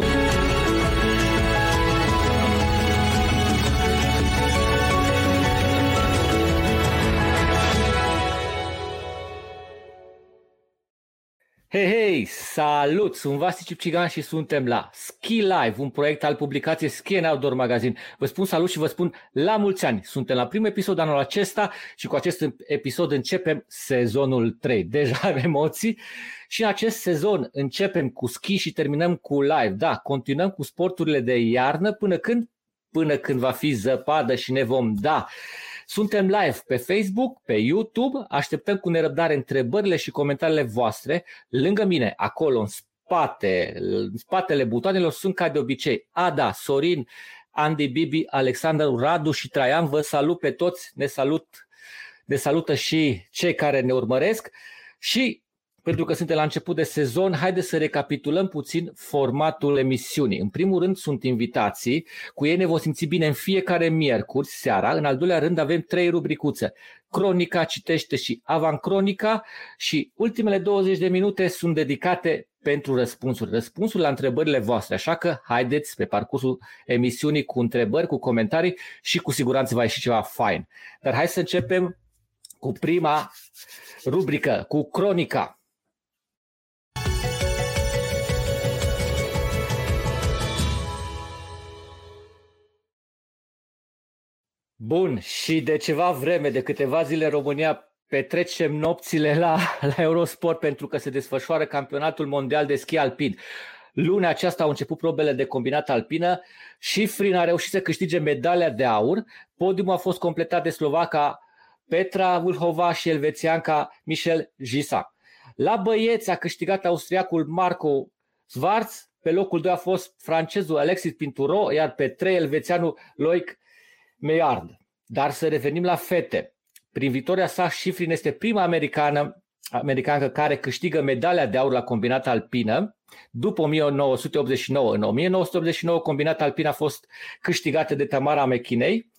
spun... Hei, hei, salut! Sunt Vasti Cipcigan și suntem la Ski Live, un proiect al publicației Ski and Outdoor Magazine. Vă spun salut și vă spun la mulți ani! Suntem la primul episod anul acesta și cu acest episod începem sezonul 3. Deja am emoții și în acest sezon începem cu ski și terminăm cu live. Da, continuăm cu sporturile de iarnă până când? Până când va fi zăpadă și ne vom da. Suntem live pe Facebook, pe YouTube, așteptăm cu nerăbdare întrebările și comentariile voastre. Lângă mine, acolo, în spate, în spatele butoanelor, sunt ca de obicei Ada, Sorin, Andy Bibi, Alexandru, Radu și Traian. Vă salut pe toți, ne salut, ne salută și cei care ne urmăresc. Și pentru că suntem la început de sezon, haideți să recapitulăm puțin formatul emisiunii. În primul rând sunt invitații, cu ei ne vom simți bine în fiecare miercuri seara. În al doilea rând avem trei rubricuțe. Cronica, citește și avancronica și ultimele 20 de minute sunt dedicate pentru răspunsuri, răspunsuri la întrebările voastre. Așa că haideți pe parcursul emisiunii cu întrebări, cu comentarii și cu siguranță va ieși ceva fain. Dar hai să începem cu prima rubrică, cu cronica. Bun, și de ceva vreme, de câteva zile în România, petrecem nopțile la, la Eurosport pentru că se desfășoară campionatul mondial de schi alpin. Luna aceasta au început probele de combinat alpină și Frin a reușit să câștige medalia de aur. Podiumul a fost completat de slovaca Petra Vâlhova și elvețianca Michel Gisa. La băieți a câștigat austriacul Marco Schwarz, pe locul 2 a fost francezul Alexis Pinturo, iar pe 3 elvețianul Loic Meiard. Dar să revenim la fete. Prin victoria sa, Schifrin este prima americană americană care câștigă medalia de aur la combinat alpină după 1989. În 1989 combinat alpin a fost câștigată de Tamara Mechinei.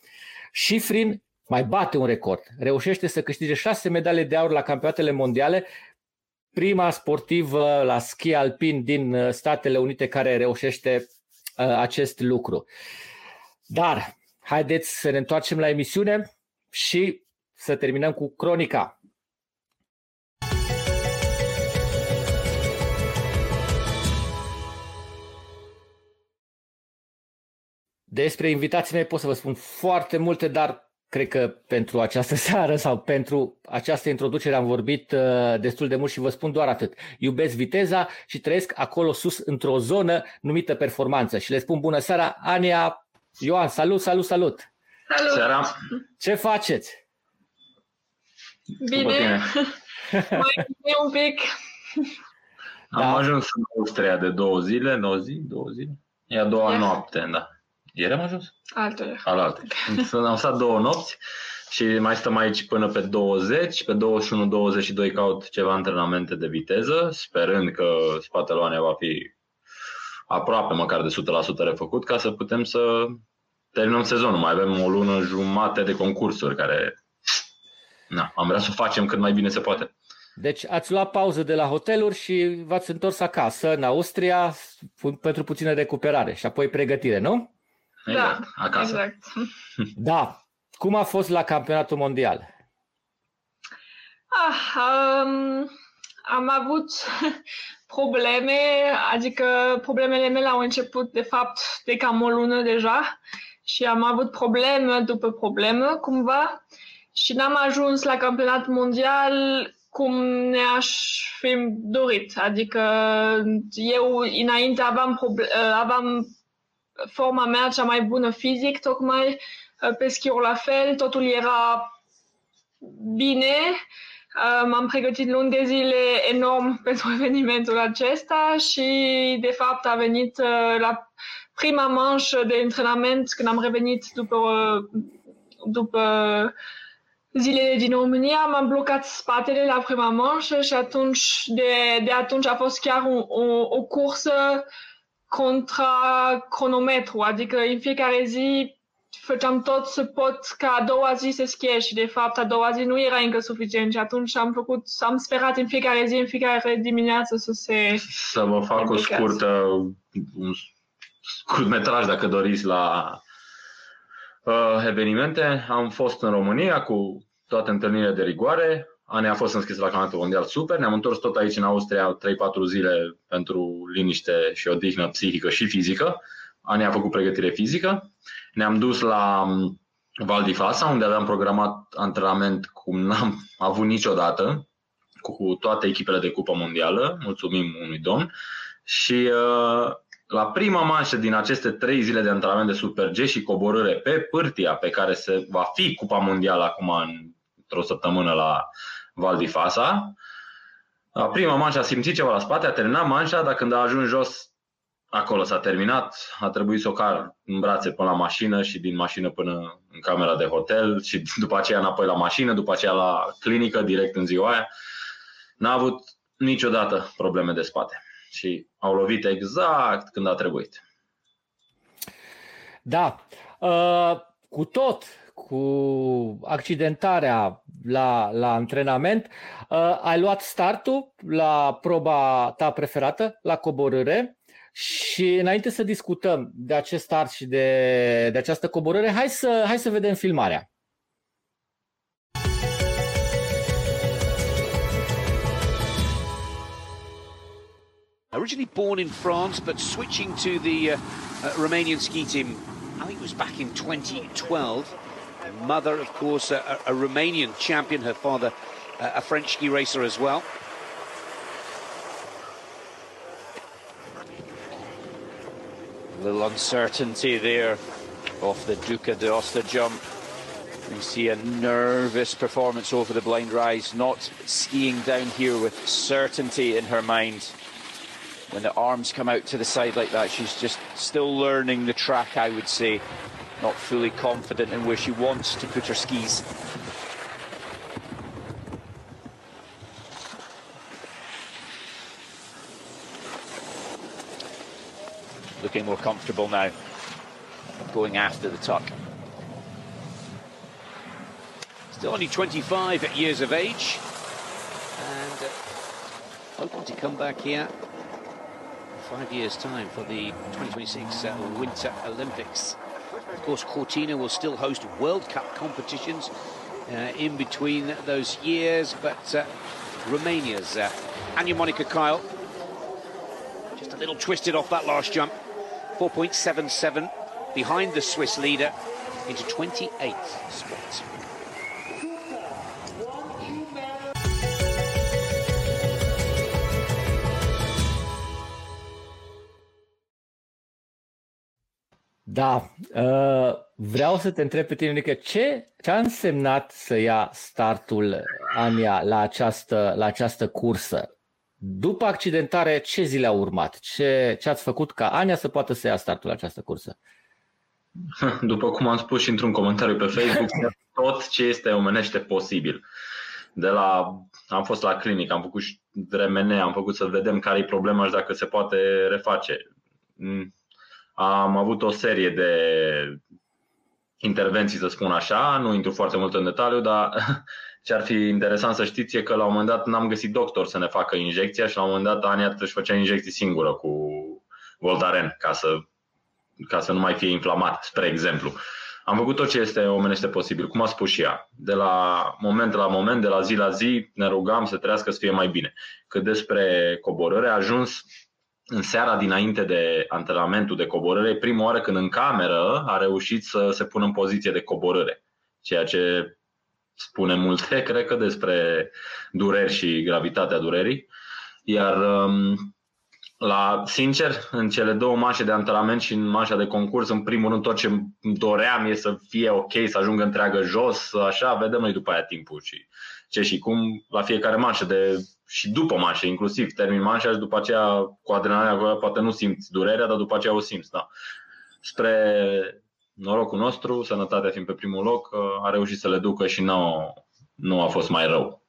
Schifrin mai bate un record. Reușește să câștige șase medalii de aur la campionatele mondiale, prima sportivă la schi alpin din uh, Statele Unite care reușește uh, acest lucru. Dar Haideți să ne întoarcem la emisiune și să terminăm cu cronica. Despre invitații mei pot să vă spun foarte multe, dar cred că pentru această seară sau pentru această introducere am vorbit uh, destul de mult și vă spun doar atât. Iubesc viteza și trăiesc acolo sus într-o zonă numită performanță. Și le spun bună seara, Ania Ioan, salut, salut, salut! Salut! Seara. Ce faceți? Bine, mai bine un pic. Am da. ajuns în Austria de două zile, nouă zi, două zile. E a doua yeah. noapte, da. Ieri am ajuns? Altele. Al alte. am stat două nopți și mai stăm aici până pe 20, pe 21-22 caut ceva antrenamente de viteză, sperând că spatele Oanei va fi aproape măcar de 100% refăcut ca să putem să terminăm sezonul. Mai avem o lună jumate de concursuri care na, am vrea să o facem cât mai bine se poate. Deci ați luat pauză de la hoteluri și v-ați întors acasă, în Austria, pentru puțină recuperare și apoi pregătire, nu? Exact, da, acasă. Exact. Da. Cum a fost la campionatul mondial? Ah, um, am avut probleme, adică problemele mele au început de fapt de cam o lună deja și am avut probleme după probleme cumva și n-am ajuns la campionat mondial cum ne-aș fi dorit. Adică eu înainte aveam, aveam forma mea cea mai bună fizic, tocmai pe schiul la fel, totul era bine, M-am pregătit luni de zile enorm pentru evenimentul acesta și, de fapt, a venit uh, la prima manșă de antrenament când am revenit după, după zilele din România, m-am blocat spatele la prima manșă și atunci, de, de atunci a fost chiar o, o, o cursă contra cronometru, adică în fiecare zi făceam tot să pot ca a doua zi să schie și de fapt a doua zi nu era încă suficient și atunci am făcut, am sperat în fiecare zi, în fiecare dimineață să se... Să vă fac o scurtă, un scurt metraj dacă doriți la uh, evenimente. Am fost în România cu toate întâlnirile de rigoare, Ane a fost înscris la campionatul mondial super, ne-am întors tot aici în Austria 3-4 zile pentru liniște și odihnă psihică și fizică. Ane a făcut pregătire fizică. Ne-am dus la um, Val di Fasa, unde aveam programat antrenament cum n-am avut niciodată, cu toate echipele de cupă mondială, mulțumim unui domn. Și uh, la prima manșă din aceste trei zile de antrenament de Super G și coborâre pe pârtia pe care se va fi cupa mondială acum într-o săptămână la Val di Fasa, la prima manșă a simțit ceva la spate, a terminat manșa, dar când a ajuns jos acolo s-a terminat, a trebuit să o car în brațe până la mașină și din mașină până în camera de hotel și după aceea înapoi la mașină, după aceea la clinică, direct în ziua aia. N-a avut niciodată probleme de spate și au lovit exact când a trebuit. Da, uh, cu tot, cu accidentarea la, la antrenament, uh, ai luat startul la proba ta preferată, la coborâre, și înainte să discutăm de acest start și de, de această coborâre, hai să, hai să vedem filmarea. Originally born in France, but switching to the uh, uh, Romanian ski team, I think it was back in 2012. Mother, of course, a, a Romanian champion, her father, uh, a French ski racer as well. A little uncertainty there off the Duca d'Osta jump. We see a nervous performance over the blind rise, not skiing down here with certainty in her mind. When the arms come out to the side like that, she's just still learning the track, I would say. Not fully confident in where she wants to put her skis. looking more comfortable now, going after the tuck. Still only 25 years of age, and uh, hoping to come back here five years' time for the 2026 uh, Winter Olympics. Of course, Cortina will still host World Cup competitions uh, in between those years, but uh, Romania's uh, Anya Monica Kyle just a little twisted off that last jump. 4.77 behind the Swiss leader into 28th spot. Da, uh, vreau să te întreb pe tine, Nică, ce, ce a însemnat să ia startul Ania la această, la această cursă? După accidentare, ce zile au urmat? Ce, ce ați făcut ca Ania să poată să ia startul la această cursă? După cum am spus și într-un comentariu pe Facebook, tot ce este omenește posibil. De la, am fost la clinic, am făcut și RMN, am făcut să vedem care e problema și dacă se poate reface. Mm. Am avut o serie de intervenții, să spun așa, nu intru foarte mult în detaliu, dar Ce ar fi interesant să știți e că la un moment dat n-am găsit doctor să ne facă injecția și la un moment dat Ania își făcea injecții singură cu Voltaren ca să, ca să nu mai fie inflamat, spre exemplu. Am făcut tot ce este omenește posibil, cum a spus și ea. De la moment la moment, de la zi la zi, ne rugam să trăiască să fie mai bine. Cât despre coborâre, a ajuns în seara dinainte de antrenamentul de coborâre, prima oară când în cameră a reușit să se pună în poziție de coborâre. Ceea ce spune multe, cred că, despre dureri și gravitatea durerii. Iar um, la, sincer, în cele două mașe de antrenament și în mașa de concurs, în primul rând tot ce doream e să fie ok, să ajungă întreagă jos, așa, vedem noi după aia timpul și ce și cum la fiecare mașă de, și după mașă, inclusiv termin mașa și după aceea cu adrenalina poate nu simți durerea, dar după aceea o simți, da. Spre norocul nostru, sănătatea fiind pe primul loc, a reușit să le ducă și nu, nu a fost mai rău.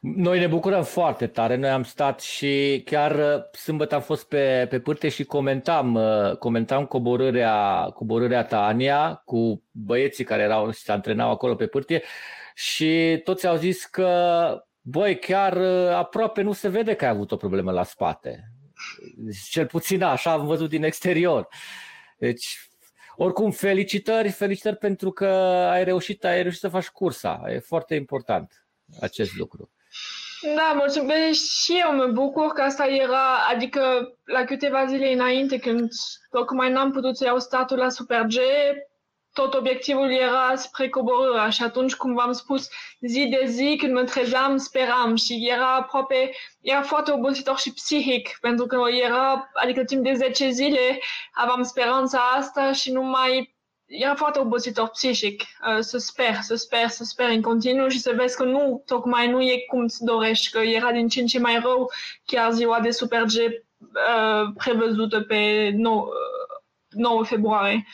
Noi ne bucurăm foarte tare. Noi am stat și chiar uh, sâmbătă am fost pe, pe pârte și comentam, uh, comentam coborârea, coborârea ta, Ania, cu băieții care erau și se antrenau acolo pe pârtie și toți au zis că, băi, chiar uh, aproape nu se vede că ai avut o problemă la spate. Cel puțin așa am văzut din exterior. Deci, oricum, felicitări, felicitări pentru că ai reușit, ai reușit să faci cursa. E foarte important acest lucru. Da, mulțumesc și eu mă bucur că asta era, adică la câteva zile înainte când tocmai n-am putut să iau statul la Super G, tot obiectivul era spre coborârea și atunci, cum v-am spus, zi de zi, când mă trezeam, speram și era aproape, era foarte obositor și psihic, pentru că era, adică timp de 10 zile aveam speranța asta și nu mai era foarte obositor psihic uh, să sper, să sper, să sper în continuu și să vezi că nu, tocmai nu e cum îți dorești, că era din ce în ce mai rău chiar ziua de Super G uh, prevăzută pe 9, 9 uh, februarie.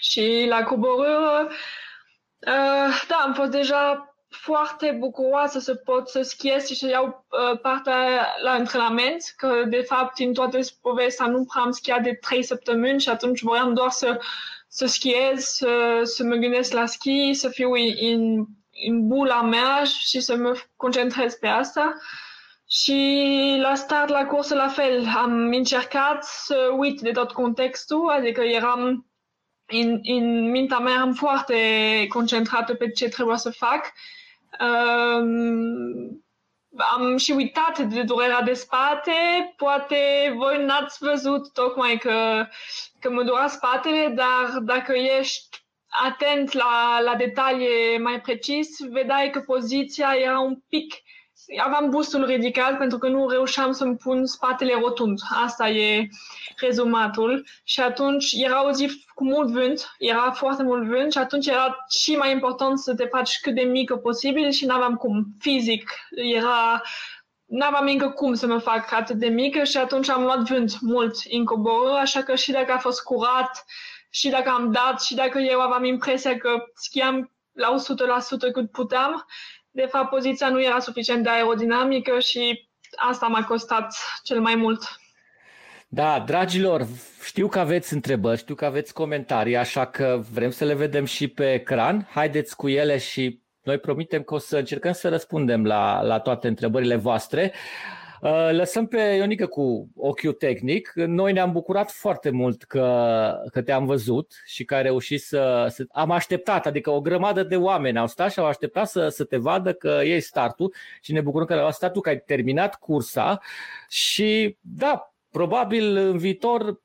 Și la coborâre, uh, da, am fost deja foarte bucuroasă să pot să schiez și să iau uh, parte la antrenament, că de fapt în toată povestea nu prea am schiat de trei săptămâni și atunci voiam doar să să schiez, să, să mă gândesc la schi, să fiu în, în bula mea și să mă concentrez pe asta. Și la start la cursă la fel, am încercat să uit de tot contextul, adică eram în, în mintea mea am foarte concentrată pe ce trebuia să fac. Um, am și uitat de durerea de spate, poate voi n-ați văzut tocmai că, că mă dura spatele, dar dacă ești atent la, la detalii mai precis, vedeai că poziția era un pic aveam bustul ridicat pentru că nu reușeam să-mi pun spatele rotund. Asta e rezumatul. Și atunci era o zi cu mult vânt, era foarte mult vânt și atunci era și mai important să te faci cât de mică posibil și n-aveam cum. Fizic era n-aveam încă cum să mă fac atât de mică și atunci am luat vânt mult în coboră, așa că și dacă a fost curat, și dacă am dat, și dacă eu aveam impresia că schiam la 100% cât puteam, de fapt poziția nu era suficient de aerodinamică și asta m-a costat cel mai mult. Da, dragilor, știu că aveți întrebări, știu că aveți comentarii, așa că vrem să le vedem și pe ecran. Haideți cu ele și noi promitem că o să încercăm să răspundem la, la toate întrebările voastre. Uh, lăsăm pe Ionica cu ochiul tehnic. Noi ne-am bucurat foarte mult că, că te-am văzut și că ai reușit să, să... Am așteptat, adică o grămadă de oameni au stat și au așteptat să, să te vadă că iei startul și ne bucurăm că ai startul, că ai terminat cursa și da, probabil în viitor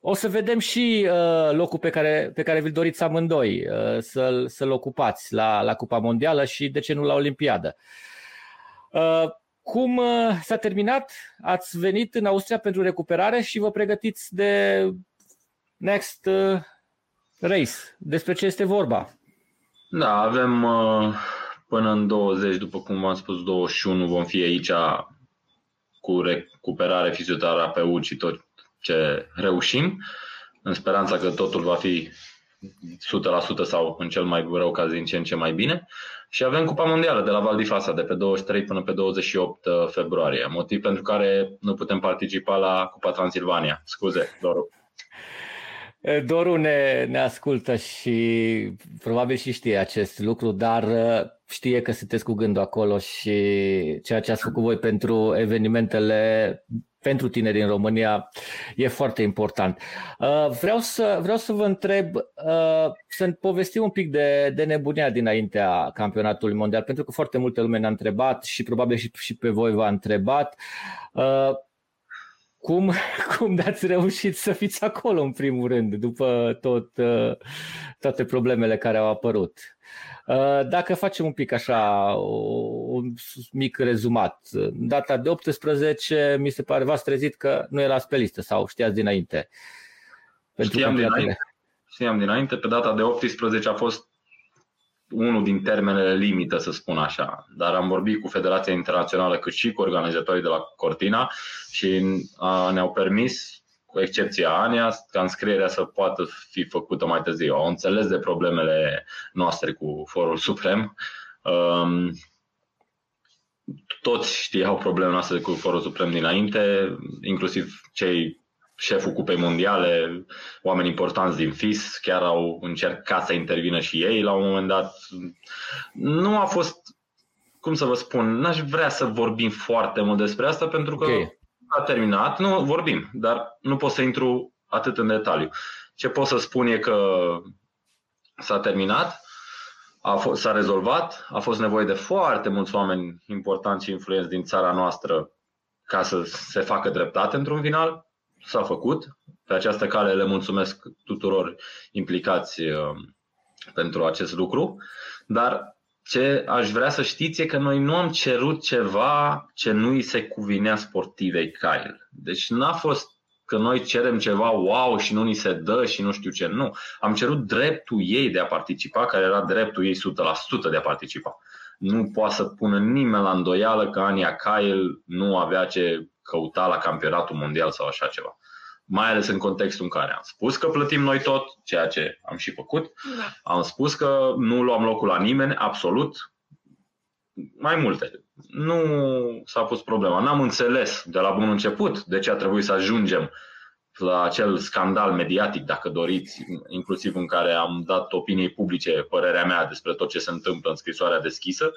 o să vedem și uh, locul pe care, pe care vi-l doriți amândoi, uh, să-l, să-l ocupați la, la Cupa Mondială și de ce nu la Olimpiadă. Uh, cum uh, s-a terminat? Ați venit în Austria pentru recuperare și vă pregătiți de next uh, race. Despre ce este vorba? Da, avem uh, până în 20, după cum v-am spus, 21 vom fi aici cu recuperare fizioterapeut și tot ce reușim, în speranța că totul va fi 100% sau în cel mai rău caz din ce în ce mai bine. Și avem Cupa Mondială de la Val di Fasa de pe 23 până pe 28 uh, februarie, motiv pentru care nu putem participa la Cupa Transilvania. Scuze, Doru. Doru ne, ne ascultă și probabil și știe acest lucru, dar uh, știe că sunteți cu gândul acolo și ceea ce ați făcut voi pentru evenimentele pentru tine din România e foarte important. Uh, vreau să, vreau să vă întreb, uh, să povestim un pic de, de nebunia dinaintea campionatului mondial, pentru că foarte multe lume ne-a întrebat și probabil și, și pe voi v-a întrebat. Uh, cum, cum ați reușit să fiți acolo în primul rând, după tot, toate problemele care au apărut? Uh, dacă facem un pic așa, un mic rezumat, data de 18, mi se pare, v-ați trezit că nu erați pe listă sau știați dinainte? Pentru știam dinainte, știam dinainte, pe data de 18 a fost unul din termenele limită, să spun așa. Dar am vorbit cu Federația Internațională cât și cu organizatorii de la Cortina și ne-au permis cu excepția Ania, ca înscrierea să poată fi făcută mai târziu. Au înțeles de problemele noastre cu Forul Suprem. Um, toți știau problemele noastre cu forul suprem dinainte, inclusiv cei șeful cupei mondiale, oameni importanți din FIS, chiar au încercat să intervină și ei la un moment dat. Nu a fost, cum să vă spun, n-aș vrea să vorbim foarte mult despre asta pentru că okay. A terminat. Nu, vorbim, dar nu pot să intru atât în detaliu. Ce pot să spun e că s-a terminat, a fost, s-a rezolvat, a fost nevoie de foarte mulți oameni importanți și influenți din țara noastră ca să se facă dreptate într-un final. S-a făcut. Pe această cale le mulțumesc tuturor implicați uh, pentru acest lucru. Dar ce aș vrea să știți e că noi nu am cerut ceva ce nu îi se cuvinea sportivei Kyle. Deci n-a fost că noi cerem ceva wow și nu ni se dă și nu știu ce. Nu. Am cerut dreptul ei de a participa, care era dreptul ei 100% de a participa. Nu poate să pună nimeni la îndoială că Ania Kyle nu avea ce căuta la campionatul mondial sau așa ceva. Mai ales în contextul în care am spus că plătim noi tot, ceea ce am și făcut. Da. Am spus că nu luăm locul la nimeni, absolut. Mai multe. Nu s-a pus problema. N-am înțeles de la bun început de ce a trebuit să ajungem la acel scandal mediatic, dacă doriți, inclusiv în care am dat opiniei publice părerea mea despre tot ce se întâmplă în scrisoarea deschisă.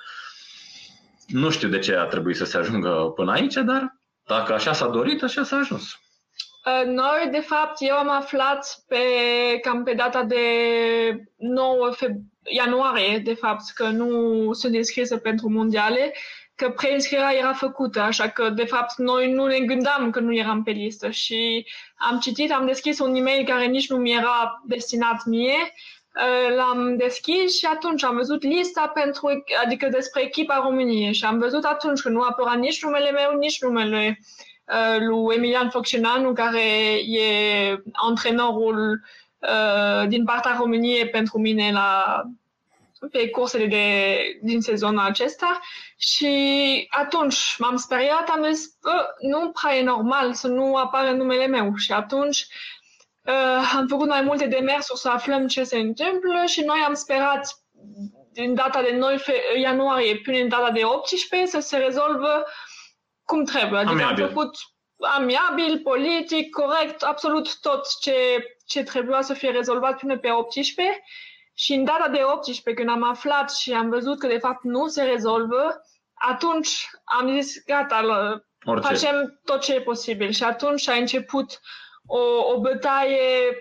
Nu știu de ce a trebuit să se ajungă până aici, dar dacă așa s-a dorit, așa s-a ajuns. Uh, noi, de fapt, eu am aflat pe, cam pe data de 9 feb- ianuarie, de fapt, că nu sunt înscrisă pentru mondiale, că preinscrierea era făcută, așa că, de fapt, noi nu ne gândeam că nu eram pe listă și am citit, am deschis un e-mail care nici nu mi era destinat mie, uh, l-am deschis și atunci am văzut lista pentru, adică despre echipa României și am văzut atunci că nu apăra nici numele meu, nici numele uh, lui Emilian Focșinanu, care e antrenorul uh, din partea României pentru mine la pe cursele de, din sezonul acesta. Și atunci m-am speriat, am zis, nu prea e normal să nu apară numele meu. Și atunci uh, am făcut mai multe demersuri să aflăm ce se întâmplă și noi am sperat din data de 9 ianuarie până în data de 18 să se rezolvă cum trebuie. Adică amiabil. am făcut amiabil, politic, corect, absolut tot ce, ce trebuia să fie rezolvat până pe 18 și în data de 18, când am aflat și am văzut că de fapt nu se rezolvă, atunci am zis, gata, Orice. facem tot ce e posibil. Și atunci a început o, o bătaie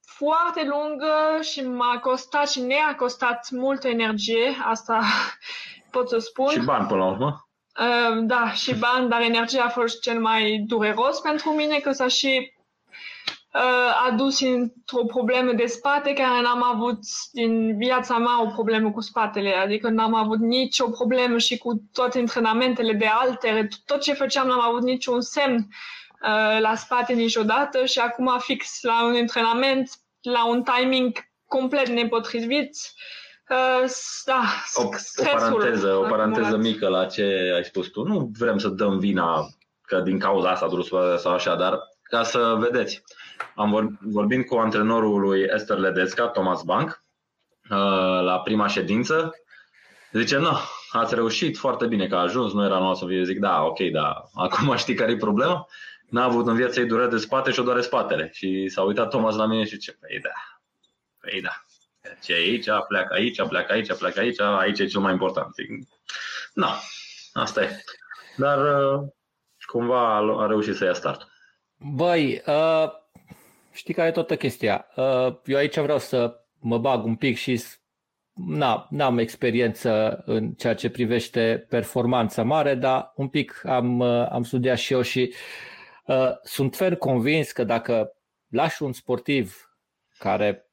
foarte lungă și m-a costat și ne-a costat multă energie, asta pot să spun. Și bani până la urmă? Uh, da, și bani, dar energia a fost cel mai dureros pentru mine, că s-a și uh, adus într-o problemă de spate care n-am avut din viața mea o problemă cu spatele, adică n-am avut nicio problemă și cu toate antrenamentele de altere, tot ce făceam n-am avut niciun semn uh, la spate niciodată și acum fix la un antrenament, la un timing complet nepotrivit, Uh, da, o, o paranteză, o paranteză mică la ce ai spus tu. Nu vrem să dăm vina că din cauza asta a dus sau așa, dar ca să vedeți. Am vorbit cu antrenorul lui Esther Ledesca, Thomas Bank, uh, la prima ședință. Zice, nu, ați reușit foarte bine că a ajuns, nu era noastră să fie. Zic, da, ok, da, acum știi care e problema? N-a avut în viață ei dureri de spate și o doare spatele. Și s-a uitat Thomas la mine și zice, păi da, păi da. Ce aici, pleacă aici, pleacă aici, pleacă aici, aici e cel mai important. Zic, nu, asta e. Dar uh, cumva a reușit să ia start. Băi, uh, știi care e toată chestia? Uh, eu aici vreau să mă bag un pic și na, n-am experiență în ceea ce privește performanța mare, dar un pic am, uh, am studiat și eu și uh, sunt fer convins că dacă lași un sportiv care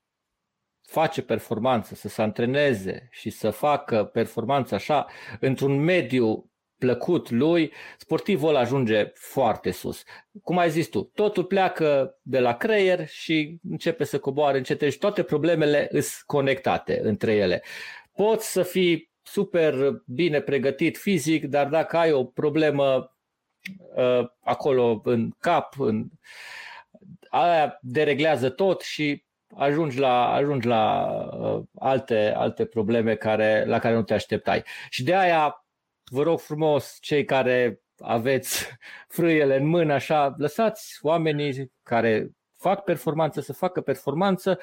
face performanță, să se antreneze și să facă performanță așa într-un mediu plăcut lui, sportivul ajunge foarte sus. Cum ai zis tu, totul pleacă de la creier și începe să coboare încet și toate problemele sunt conectate între ele. Poți să fii super bine pregătit fizic, dar dacă ai o problemă uh, acolo în cap, în, aia dereglează tot și ajungi la, ajungi la uh, alte, alte probleme care, la care nu te așteptai. Și de aia vă rog frumos, cei care aveți frâiele în mână, așa, lăsați oamenii care fac performanță să facă performanță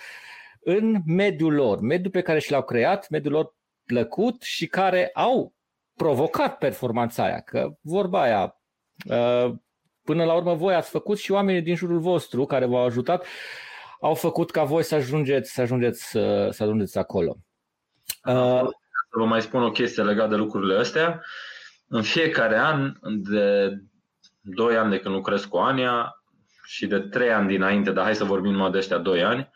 în mediul lor, mediul pe care și l-au creat, mediul lor plăcut și care au provocat performanța aia, că vorba aia, uh, până la urmă voi ați făcut și oamenii din jurul vostru care v-au ajutat au făcut ca voi să ajungeți, să ajungeți, să ajungeți acolo. Uh, să vă mai spun o chestie legată de lucrurile astea. În fiecare an, de 2 ani de când lucrez cu Ania și de 3 ani dinainte, dar hai să vorbim numai de ăștia 2 ani,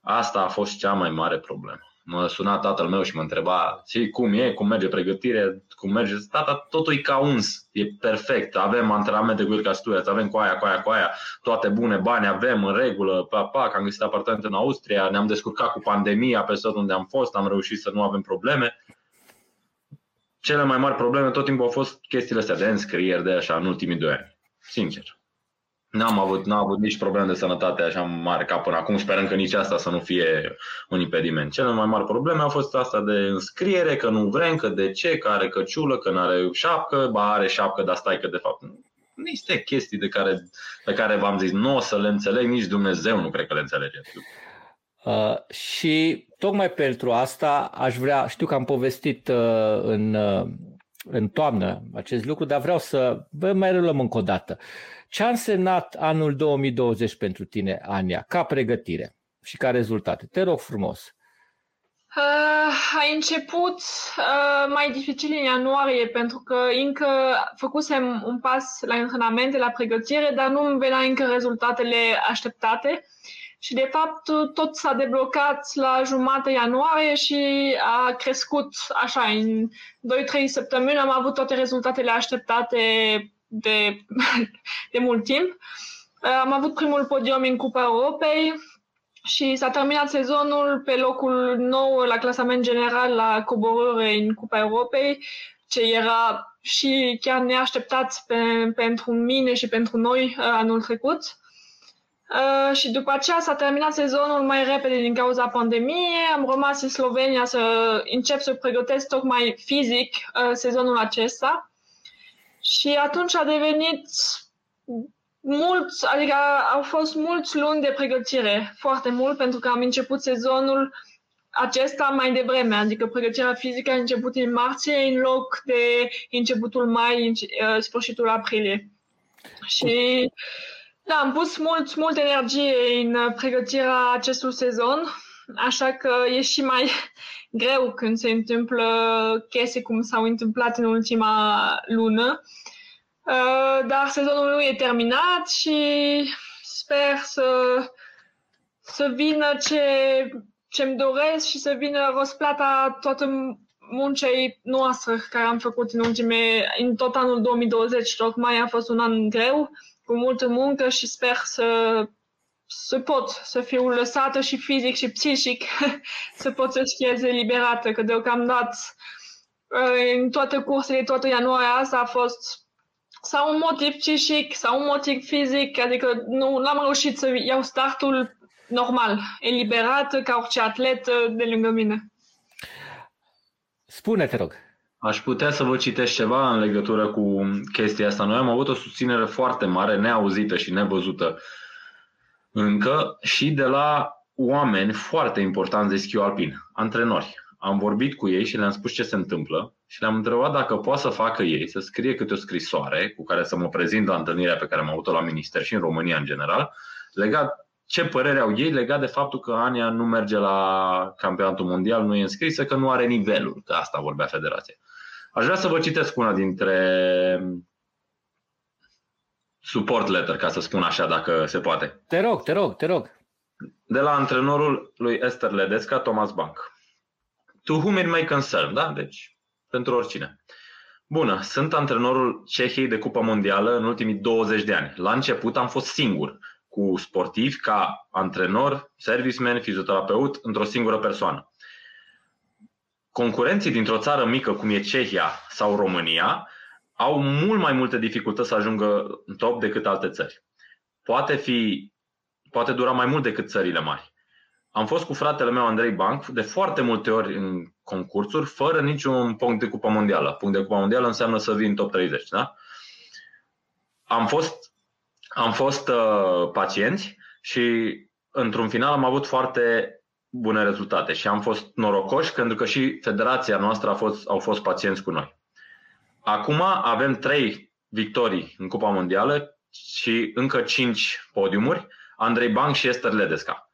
asta a fost cea mai mare problemă mă suna tatăl meu și mă întreba și cum e, cum merge pregătire, cum merge. Tata, totul e ca uns, e perfect. Avem antrenamente cu Ilca Stuiaț, avem cu aia, cu aia, cu aia, toate bune, bani avem în regulă, pa, pa, că am găsit apartament în Austria, ne-am descurcat cu pandemia pe tot unde am fost, am reușit să nu avem probleme. Cele mai mari probleme tot timpul au fost chestiile astea de înscrieri de așa în ultimii doi ani. Sincer. N-am avut, n-am avut nici probleme de sănătate așa mare ca până acum, sperăm că nici asta să nu fie un impediment. Cele mai mari probleme au fost asta de înscriere, că nu vrem, că de ce, că are căciulă, că nu are șapcă, ba are șapcă, dar stai că de fapt niște chestii de care, pe care v-am zis, nu o să le înțeleg, nici Dumnezeu nu cred că le înțelege. Uh, și tocmai pentru asta aș vrea, știu că am povestit uh, în, uh, în toamnă acest lucru, dar vreau să vă mai reluăm încă o dată. Ce a însemnat anul 2020 pentru tine, Ania, ca pregătire și ca rezultate? Te rog frumos. Uh, a început uh, mai dificil în ianuarie pentru că încă făcusem un pas la antrenamente, la pregătire, dar nu îmi venea încă rezultatele așteptate. Și de fapt tot s-a deblocat la jumătate ianuarie și a crescut așa, în 2-3 săptămâni am avut toate rezultatele așteptate de, de mult timp. Am avut primul podium în Cupa Europei și s-a terminat sezonul pe locul nou la clasament general la coborâre în Cupa Europei, ce era și chiar neașteptat pe, pentru mine și pentru noi uh, anul trecut. Uh, și după aceea s-a terminat sezonul mai repede din cauza pandemiei. Am rămas în Slovenia să încep să pregătesc tocmai fizic uh, sezonul acesta. Și atunci a devenit mulți, adică au fost mulți luni de pregătire, foarte mult, pentru că am început sezonul acesta mai devreme, adică pregătirea fizică a început în martie în loc de începutul mai, în uh, sfârșitul aprilie. Și da, am pus mult, mult energie în pregătirea acestui sezon, așa că e și mai greu când se întâmplă chestii cum s-au întâmplat în ultima lună. Uh, dar sezonul nu e terminat și sper să, să vină ce ce-mi doresc și să vină răsplata toată muncei noastre care am făcut în ultime, în tot anul 2020. Tocmai a fost un an greu, cu multă muncă și sper să să pot să fiu lăsată și fizic și psihic să pot să fie eliberată, că deocamdată uh, în toate cursele, toată ianuarie asta a fost sau un motiv psihic sau un motiv fizic, adică nu am reușit să iau startul normal, eliberat ca orice atlet uh, de lângă mine. Spune, te rog. Aș putea să vă citesc ceva în legătură cu chestia asta. Noi am avut o susținere foarte mare, neauzită și nevăzută încă și de la oameni foarte importanți de schiu alpin, antrenori. Am vorbit cu ei și le-am spus ce se întâmplă și le-am întrebat dacă poate să facă ei, să scrie câte o scrisoare cu care să mă prezint la întâlnirea pe care am avut-o la minister și în România în general, legat ce părere au ei legat de faptul că Ania nu merge la campionatul mondial, nu e înscrisă, că nu are nivelul, că asta vorbea federația. Aș vrea să vă citesc una dintre support letter, ca să spun așa, dacă se poate. Te rog, te rog, te rog. De la antrenorul lui Esther Ledesca, Thomas Bank. To whom it may concern, da? Deci, pentru oricine. Bună, sunt antrenorul Cehiei de Cupa Mondială în ultimii 20 de ani. La început am fost singur cu sportivi ca antrenor, serviceman, fizioterapeut într-o singură persoană. Concurenții dintr-o țară mică cum e Cehia sau România au mult mai multe dificultăți să ajungă în top decât alte țări. Poate fi poate dura mai mult decât țările mari. am fost cu fratele meu Andrei Banc de foarte multe ori în concursuri, fără niciun punct de Cupa Mondială. Punct de Cupa Mondială înseamnă să vii în top 30, da? Am fost, am fost uh, pacienți și într-un final am avut foarte bune rezultate și am fost norocoși pentru că și federația noastră a fost, au fost pacienți cu noi. Acum avem trei victorii în Cupa Mondială și încă cinci podiumuri, Andrei Banc și Esther Ledesca.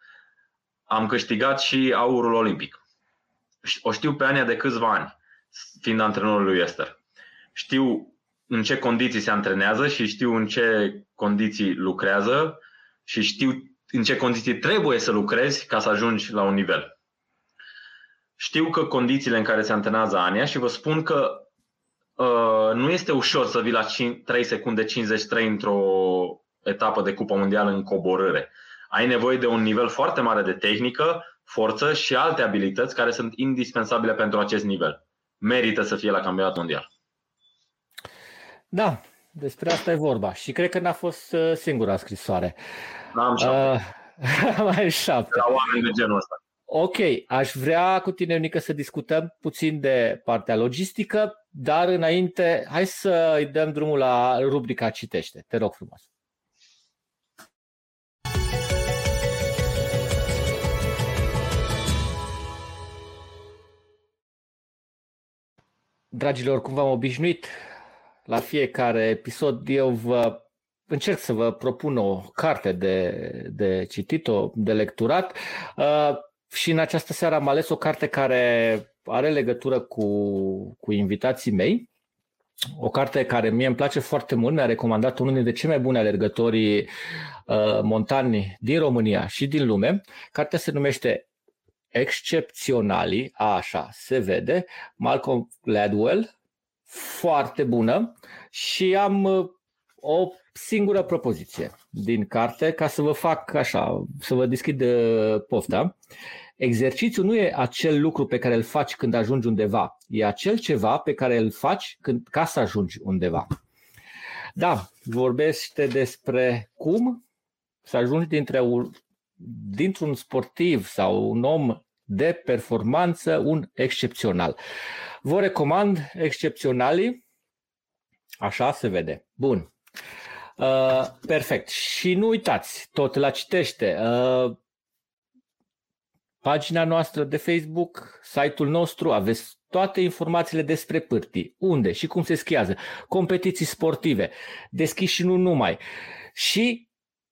Am câștigat și aurul olimpic. O știu pe Ania de câțiva ani, fiind antrenorul lui Esther. Știu în ce condiții se antrenează și știu în ce condiții lucrează și știu în ce condiții trebuie să lucrezi ca să ajungi la un nivel. Știu că condițiile în care se antrenează Ania și vă spun că uh, nu este ușor să vii la 5, 3 secunde 53 într-o etapă de Cupa Mondială în coborâre. Ai nevoie de un nivel foarte mare de tehnică, forță și alte abilități care sunt indispensabile pentru acest nivel. Merită să fie la campionatul mondial. Da, despre asta e vorba. Și cred că n-a fost uh, singura scrisoare. Am șapte. Uh, mai șapte. La oameni de genul ăsta. Ok, aș vrea cu tine, Unică, să discutăm puțin de partea logistică, dar înainte, hai să îi dăm drumul la rubrica Citește. Te rog frumos. Dragilor, cum v-am obișnuit, la fiecare episod eu vă încerc să vă propun o carte de, de citit, o de lecturat uh, și în această seară am ales o carte care are legătură cu, cu invitații mei. O carte care mie îmi place foarte mult, mi-a recomandat unul dintre cei mai buni alergători uh, montani din România și din lume. Cartea se numește Excepționali, așa se vede, Malcolm Gladwell, foarte bună și am uh, o singură propoziție din carte ca să vă fac așa, să vă deschid uh, pofta. Exercițiul nu e acel lucru pe care îl faci când ajungi undeva, e acel ceva pe care îl faci când, ca să ajungi undeva. Da, vorbește despre cum să ajungi dintre un, dintr-un sportiv sau un om de performanță, un excepțional. Vă recomand excepționalii, așa se vede. Bun. Uh, perfect. Și nu uitați, tot la citește. Uh, pagina noastră de Facebook, site-ul nostru, aveți toate informațiile despre pârtii, unde și cum se schiază, competiții sportive, deschis și nu numai. Și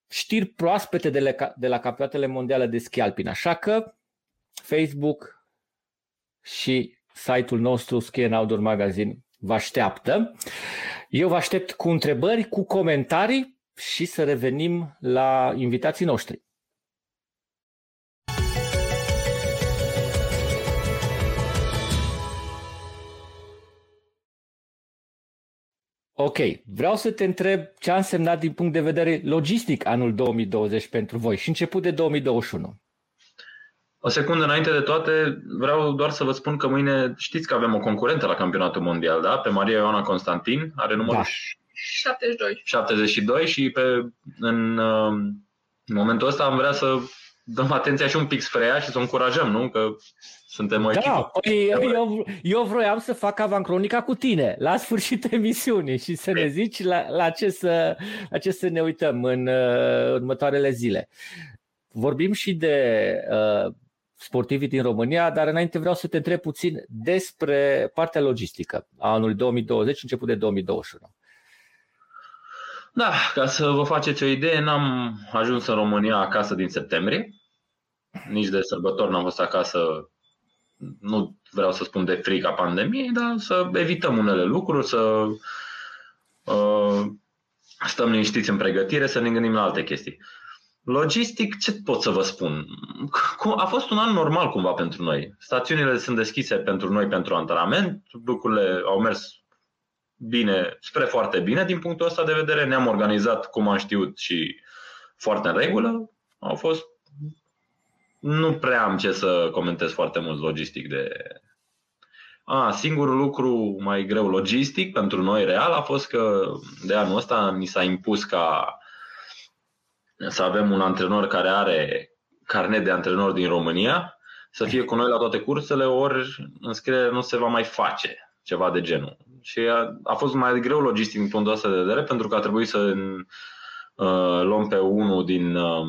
știri proaspete de la, de la campionatele mondiale de schi alpin. Așa că Facebook și site-ul nostru Ski and Outdoor Magazine vă așteaptă. Eu vă aștept cu întrebări, cu comentarii și să revenim la invitații noștri. Ok, vreau să te întreb ce a însemnat din punct de vedere logistic anul 2020 pentru voi și început de 2021. O secundă înainte de toate, vreau doar să vă spun că mâine știți că avem o concurentă la campionatul mondial, da? Pe Maria Ioana Constantin, are numărul da. 72. 72 și pe, în, în momentul ăsta am vrea să dăm atenția și un pic spre ea și să o încurajăm, nu? Că suntem o da, echipă. Păi, eu, eu vroiam să fac avancronica cu tine la sfârșitul emisiunii și să ne zici la, la, ce, să, la ce să ne uităm în uh, următoarele zile. Vorbim și de uh, sportivii din România, dar înainte vreau să te întreb puțin despre partea logistică a anului 2020, început de 2021. Da, ca să vă faceți o idee, n-am ajuns în România acasă din septembrie. Nici de sărbători n-am fost acasă, nu vreau să spun de frica pandemiei, dar să evităm unele lucruri, să uh, stăm liniștiți în pregătire, să ne gândim la alte chestii. Logistic, ce pot să vă spun? A fost un an normal cumva pentru noi. Stațiunile sunt deschise pentru noi pentru antrenament, lucrurile au mers bine, spre foarte bine din punctul ăsta de vedere. Ne-am organizat cum am știut și foarte în regulă. Au fost nu prea am ce să comentez foarte mult logistic de. A, singurul lucru mai greu logistic pentru noi real a fost că de anul ăsta ni s-a impus ca să avem un antrenor care are carnet de antrenor din România, să fie cu noi la toate cursele, ori înscrierea nu se va mai face, ceva de genul. Și a, a fost mai greu logistic din punctul ăsta de vedere, pentru că a trebuit să uh, luăm pe unul din uh,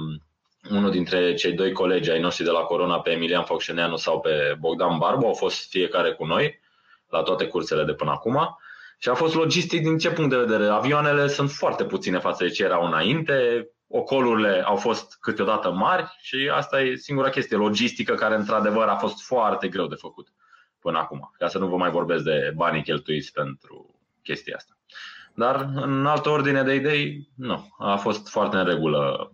unul dintre cei doi colegi ai noștri de la Corona, pe Emilian Focșeneanu sau pe Bogdan Barbu, au fost fiecare cu noi la toate cursele de până acum. Și a fost logistic din ce punct de vedere? Avioanele sunt foarte puține față de ce erau înainte, ocolurile au fost câteodată mari și asta e singura chestie logistică care într-adevăr a fost foarte greu de făcut până acum, ca să nu vă mai vorbesc de banii cheltuiți pentru chestia asta. Dar în altă ordine de idei, nu, a fost foarte în regulă.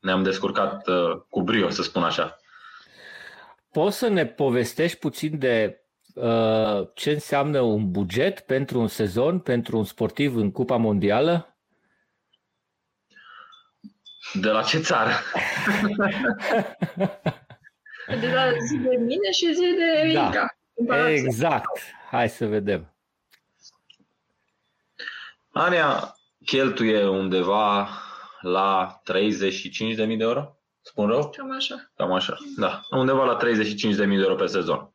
Ne-am descurcat uh, cu brio, să spun așa. Poți să ne povestești puțin de uh, ce înseamnă un buget pentru un sezon, pentru un sportiv în Cupa Mondială? De la ce țară? de la zi de mine și zi de da. Ica. Exact. Hai să vedem. Ania cheltuie undeva la 35.000 de euro? Spun rău? Cam așa. Cam așa, da. Undeva la 35.000 de euro pe sezon.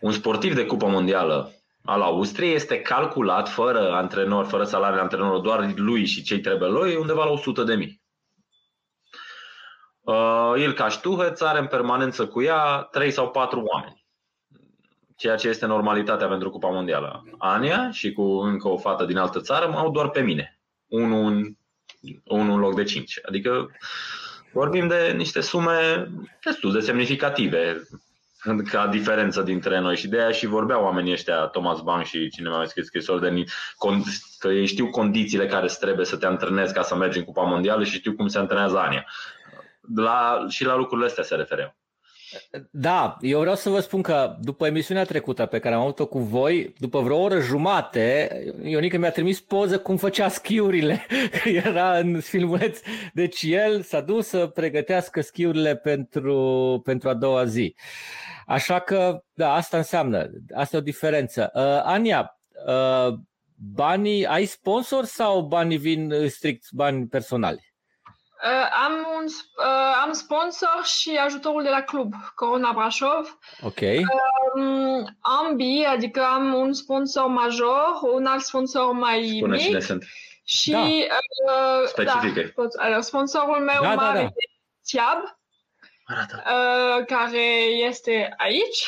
Un sportiv de cupă mondială al Austriei este calculat fără antrenor, fără salariul antrenorului, doar lui și cei trebuie lui, undeva la 100 de mii. Uh, Ilka Ștuhăț are în permanență cu ea 3 sau 4 oameni, ceea ce este normalitatea pentru Cupa Mondială. Ania și cu încă o fată din altă țară mă au doar pe mine, unul în, unul în loc de 5. Adică vorbim de niște sume destul de semnificative ca diferență dintre noi și de aia și vorbeau oamenii ăștia, Thomas Bank și cine mai scris scrisori de că ei știu condițiile care trebuie să te antrenezi ca să mergi în Cupa Mondială și știu cum se antrenează Ania. La, și la lucrurile astea se refereau. Da, eu vreau să vă spun că după emisiunea trecută pe care am avut-o cu voi, după vreo oră jumate, Ionica mi-a trimis poză cum făcea schiurile, era în filmuleț. Deci el s-a dus să pregătească schiurile pentru, pentru a doua zi. Așa că, da, asta înseamnă, asta e o diferență. Uh, Ania, uh, banii, ai sponsor sau banii vin strict bani personali? Uh, am, un, uh, am sponsor și ajutorul de la club, Corona Brașov. Ok. Um, ambii, adică am un sponsor major, un alt sponsor mai Spune mic. cine sunt. Și da. uh, Specifice. Da, alors, sponsorul meu Da, da, mare da. este Tiab, Arată. uh, care este aici.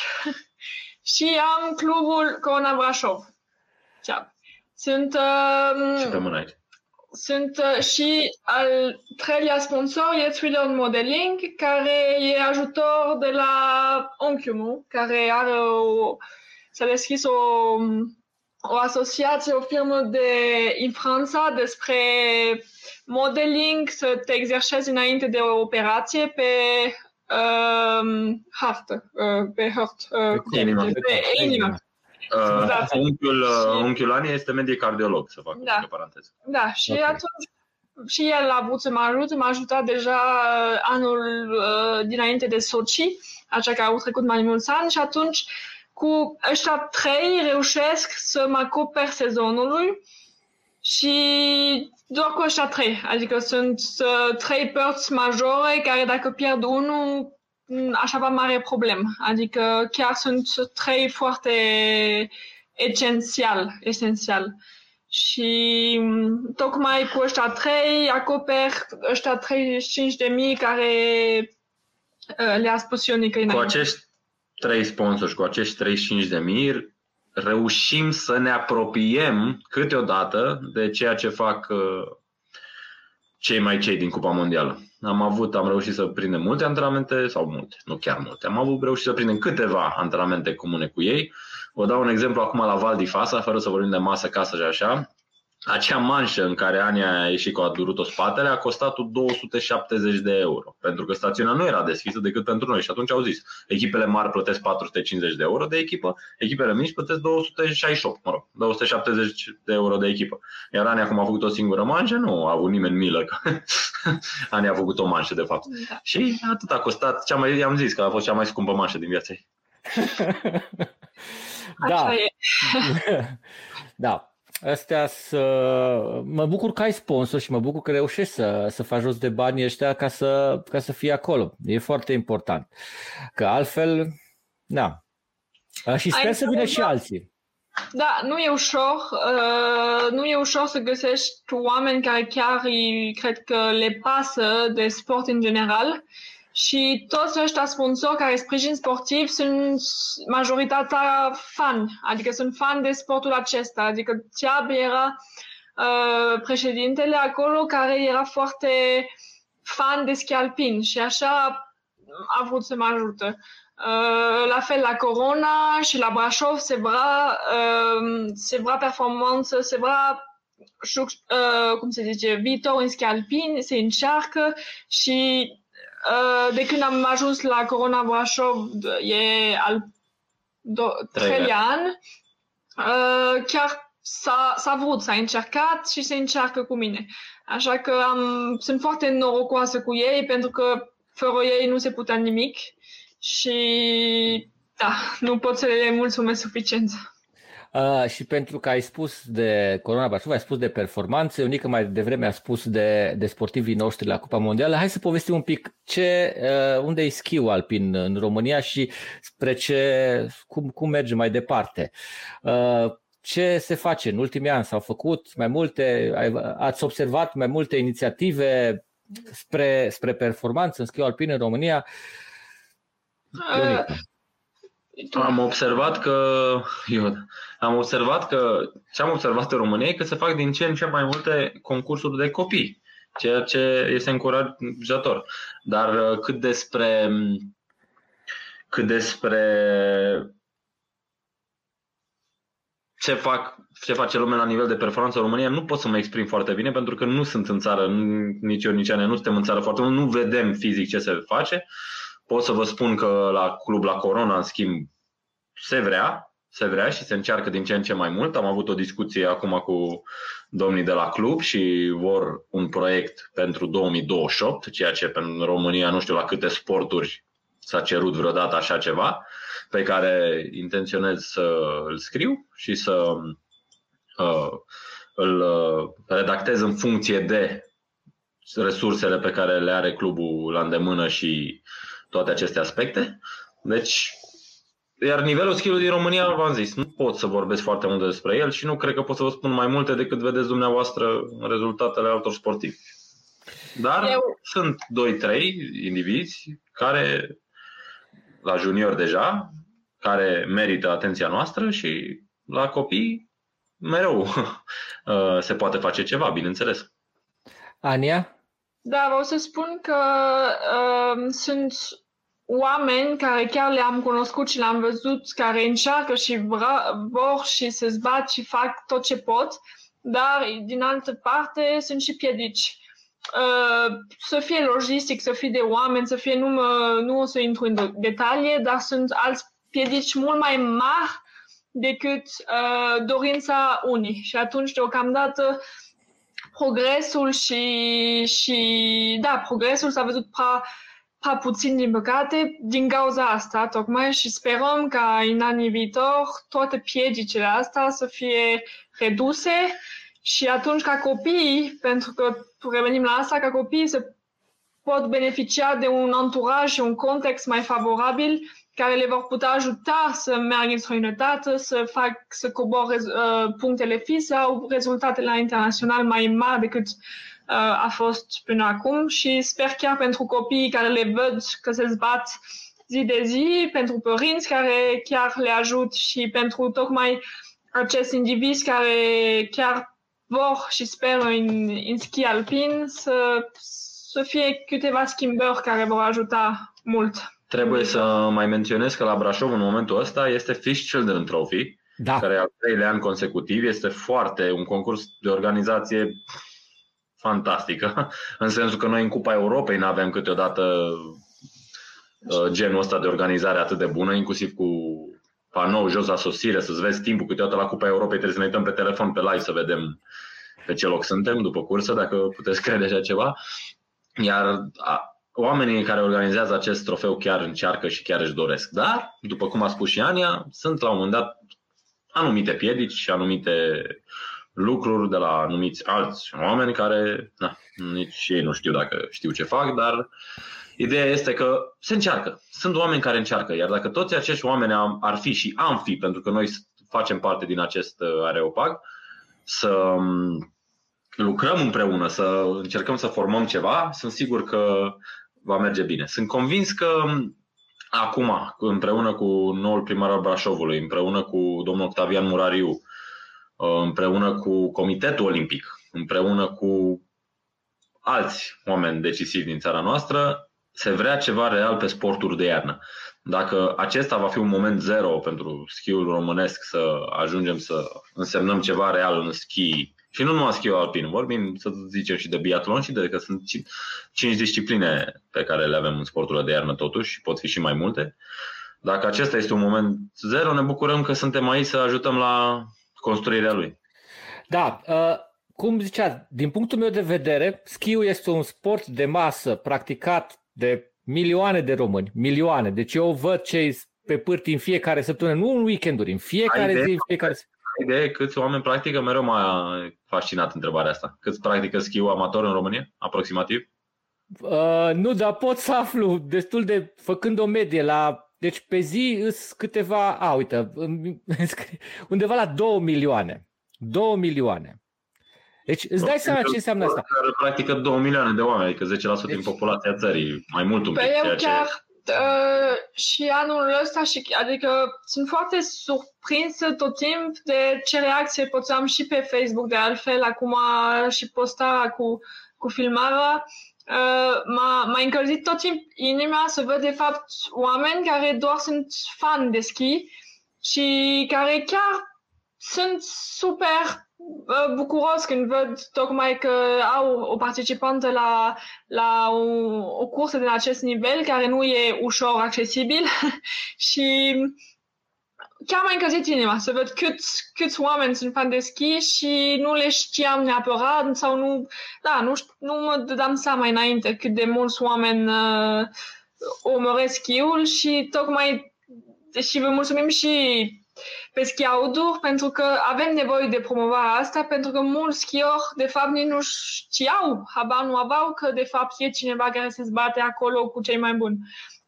și am clubul Corona Brașov. Tiab. Sunt uh, Și pe mână aici. Sunt uh, și al treilea sponsor e Thriller Modeling, care e ajutor de la unchiul meu, care are o, s-a deschis o, o asociație, o firmă de, în Franța despre modeling, să te exercezi înainte de o operație pe um, hartă, uh, pe hărt, uh, Pe inimă. pe inimă. Uh, Exact. Unchiul, uh, Și- unchiul Ania este medic cardiolog, să fac Da. o paranteză. Da, și Ok. atunci și el a vrut să mă ajute, m-a ajutat deja uh, anul uh, dinainte de Sochi, așa că au trecut mai mulți ani și atunci cu ăștia trei reușesc să mă acoper sezonului și doar cu ăștia trei, adică sunt uh, trei părți majore care dacă pierd unul m, aș avea mare problem, adică chiar sunt trei foarte esențial, esențial. Și m, tocmai cu ăștia trei acoper ăștia 35 de mii care uh, le-a spus Ionica Cu înainte. acești trei sponsori, cu acești 35 de mii, reușim să ne apropiem câteodată de ceea ce fac uh, cei mai cei din Cupa Mondială. Am avut, am reușit să prindem multe antrenamente, sau multe, nu chiar multe, am avut reușit să prindem câteva antrenamente comune cu ei. Vă dau un exemplu acum la Val di Fasa, fără să vorbim de masă, casă și așa. Acea manșă în care Ania a ieșit cu a durut-o spatele a costat 270 de euro, pentru că stațiunea nu era deschisă decât pentru noi și atunci au zis, echipele mari plătesc 450 de euro de echipă, echipele mici plătesc 268, mă rog, 270 de euro de echipă. Iar Ania, cum a făcut o singură manșă, nu a avut nimeni milă că Ania a făcut o manșă, de fapt. Da. Și atât a costat, cea mai, i-am zis că a fost cea mai scumpă manșă din viața ei. da. Așa e. da. Astea să... Mă bucur că ai sponsor și mă bucur că reușești să, să faci jos de banii ăștia ca să, ca să fie acolo. E foarte important. Că altfel, da. Și sper ai să vină și alții. Da, nu e ușor. Uh, nu e ușor să găsești oameni care chiar îi, cred că le pasă de sport în general. Și toți ăștia sponsori care sprijin sportiv sunt majoritatea fan, adică sunt fan de sportul acesta. Adică Tiab era uh, președintele acolo care era foarte fan de schi alpin și așa a vrut să mă ajute. Uh, la fel la Corona și la Brașov se vrea, uh, se vrea performanță, se vrea uh, cum se zice, viitor în schi alpin, se încearcă și uh, de când am ajuns la Corona Brașov, e al do- treilea an, uh, chiar s-a, s-a vrut, s-a încercat și se încearcă cu mine. Așa că am, sunt foarte norocoasă cu ei pentru că fără ei nu se putea nimic și da, nu pot să le mulțumesc suficient. Uh, și pentru că ai spus de Corona Brașov, ai spus de performanțe, Unica mai devreme a spus de, de sportivii noștri la Cupa Mondială. Hai să povestim un pic ce, uh, unde e schiul alpin în România și spre ce, cum, cum merge mai departe. Uh, ce se face în ultimii ani? S-au făcut mai multe, ați observat mai multe inițiative spre, spre performanță în schiul alpin în România? Uh, am observat că eu, am observat că ce am observat în România e că se fac din ce în ce mai multe concursuri de copii, ceea ce este încurajator. Dar uh, cât despre cât despre ce, fac, ce face lumea la nivel de performanță în România, nu pot să mă exprim foarte bine pentru că nu sunt în țară, nici eu, nici Ane, nu suntem în țară foarte mult, nu vedem fizic ce se face. Pot să vă spun că la club, la Corona, în schimb, se vrea, se vrea și se încearcă din ce în ce mai mult. Am avut o discuție acum cu domnii de la club și vor un proiect pentru 2028, ceea ce pentru România nu știu la câte sporturi s-a cerut vreodată așa ceva, pe care intenționez să îl scriu și să uh, îl uh, redactez în funcție de resursele pe care le are clubul la îndemână și toate aceste aspecte. Deci, iar nivelul skill din România, v-am zis, nu pot să vorbesc foarte mult despre el și nu cred că pot să vă spun mai multe decât vedeți dumneavoastră rezultatele altor sportivi. Dar Eu... sunt 2-3 indivizi care, la junior deja, care merită atenția noastră și la copii mereu se poate face ceva, bineînțeles. Ania? Da, vreau să spun că uh, sunt oameni care chiar le-am cunoscut și le-am văzut, care încearcă și vor și se zbat și fac tot ce pot, dar din altă parte sunt și piedici. Uh, să fie logistic, să fie de oameni, să fie, nu, mă, nu o să intru în detalii, dar sunt alți piedici mult mai mari decât uh, dorința unii. Și atunci, deocamdată, progresul și, și da, progresul s-a văzut prea, prea puțin, din păcate, din cauza asta, tocmai, și sperăm ca în anii viitor toate piedicile astea să fie reduse și atunci ca copii, pentru că revenim la asta, ca copii să pot beneficia de un anturaj și un context mai favorabil care le vor putea ajuta să meargă în străinătate, să fac, să cobor uh, punctele FI sau rezultatele la internațional mai mari decât uh, a fost până acum și sper chiar pentru copiii care le văd că se zbat zi de zi, pentru părinți care chiar le ajut și pentru tocmai acest indivizi care chiar vor și speră în, în schi alpin să, să fie câteva schimbări care vor ajuta mult. Trebuie să mai menționez că la Brașov, în momentul ăsta, este Fish Children Trophy, da. care al treilea an consecutiv este foarte un concurs de organizație fantastică, în sensul că noi în Cupa Europei nu avem câteodată uh, genul ăsta de organizare atât de bună, inclusiv cu panou jos la sosire, să-ți vezi timpul, câteodată la Cupa Europei trebuie să ne uităm pe telefon, pe live, să vedem pe ce loc suntem după cursă, dacă puteți crede așa ceva. Iar oamenii care organizează acest trofeu chiar încearcă și chiar își doresc. Dar, după cum a spus și Ania, sunt la un moment dat anumite piedici și anumite lucruri de la anumiți alți oameni care na, nici ei nu știu dacă știu ce fac, dar ideea este că se încearcă. Sunt oameni care încearcă, iar dacă toți acești oameni ar fi și am fi, pentru că noi facem parte din acest uh, areopag, să um, lucrăm împreună, să încercăm să formăm ceva, sunt sigur că va merge bine. Sunt convins că um, acum, împreună cu noul primar al Brașovului, împreună cu domnul Octavian Murariu, uh, împreună cu Comitetul Olimpic, împreună cu alți oameni decisivi din țara noastră, se vrea ceva real pe sporturi de iarnă. Dacă acesta va fi un moment zero pentru schiul românesc să ajungem să însemnăm ceva real în schi și nu numai schiul alpin, vorbim să zicem și de biatlon și de că sunt cinci discipline pe care le avem în sportul de iarnă totuși și pot fi și mai multe. Dacă acesta este un moment zero, ne bucurăm că suntem aici să ajutăm la construirea lui. Da, uh, cum zicea, din punctul meu de vedere, schiul este un sport de masă practicat de milioane de români, milioane. Deci eu văd cei pe pârtii în fiecare săptămână, nu în weekenduri, în fiecare zi, în fiecare zi. Idee câți oameni practică, mereu m-a fascinat întrebarea asta. Câți practică schiu amator în România, aproximativ? Uh, nu, dar pot să aflu destul de, făcând o medie la deci pe zi îs câteva, a, uite, undeva la 2 milioane. 2 milioane. Deci îți dai seama ce înseamnă asta. Care practică 2 milioane de oameni, adică 10% deci, din populația țării, mai mult un pic. Pe eu chiar ce... uh, și anul ăsta, și, adică sunt foarte surprinsă tot timp de ce reacție poți și pe Facebook, de altfel, acum și posta cu, cu filmarea. Uh, m-a, m-a încălzit tot timp inima să văd de fapt oameni care doar sunt fan de ski și care chiar sunt super bucuros când văd tocmai că au o participantă la, la o, o cursă de acest nivel care nu e ușor accesibil. Și chiar mai încălzit inima să văd câți, câți oameni sunt fan de ski și nu le știam neapărat sau nu, da, nu, nu mă dădeam seama înainte cât de mulți oameni uh, urmăresc schiul și tocmai și vă mulțumim și pe ski outdoor pentru că avem nevoie de promovarea asta pentru că mulți schiori de fapt nici nu știau, habar nu aveau că de fapt e cineva care se zbate acolo cu cei mai buni.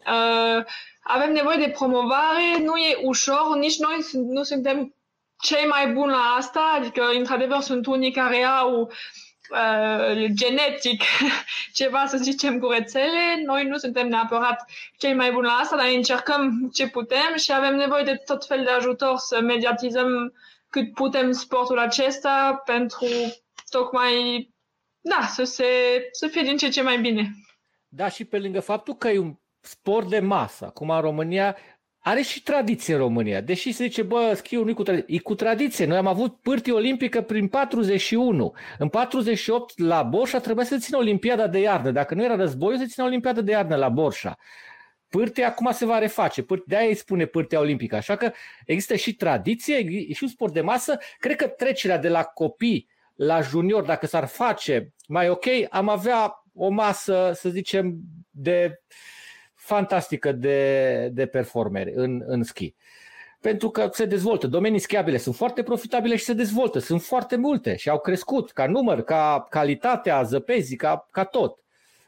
Uh, avem nevoie de promovare, nu e ușor, nici noi nu suntem cei mai buni la asta, adică într-adevăr sunt unii care au uh, genetic ceva, să zicem, cu rețele. Noi nu suntem neapărat cei mai buni la asta, dar încercăm ce putem și avem nevoie de tot fel de ajutor să mediatizăm cât putem sportul acesta pentru tocmai, da, să, se, să fie din ce ce mai bine. Da, și pe lângă faptul că e un sport de masă, acum în România are și tradiție în România. Deși se zice, bă, schiul nu e cu tradiție. E cu tradiție. Noi am avut pârtie olimpică prin 41. În 48 la Borșa trebuia să țină Olimpiada de iarnă. Dacă nu era războiul, se ținea Olimpiada de iarnă la Borșa. Pârtea acum se va reface. De-aia îi spune pârtea olimpică. Așa că există și tradiție, e și un sport de masă. Cred că trecerea de la copii la junior, dacă s-ar face mai ok, am avea o masă, să zicem, de fantastică de, de performeri în, în schi. Pentru că se dezvoltă. Domenii schiabile sunt foarte profitabile și se dezvoltă. Sunt foarte multe și au crescut ca număr, ca calitatea zăpezii, ca, ca tot.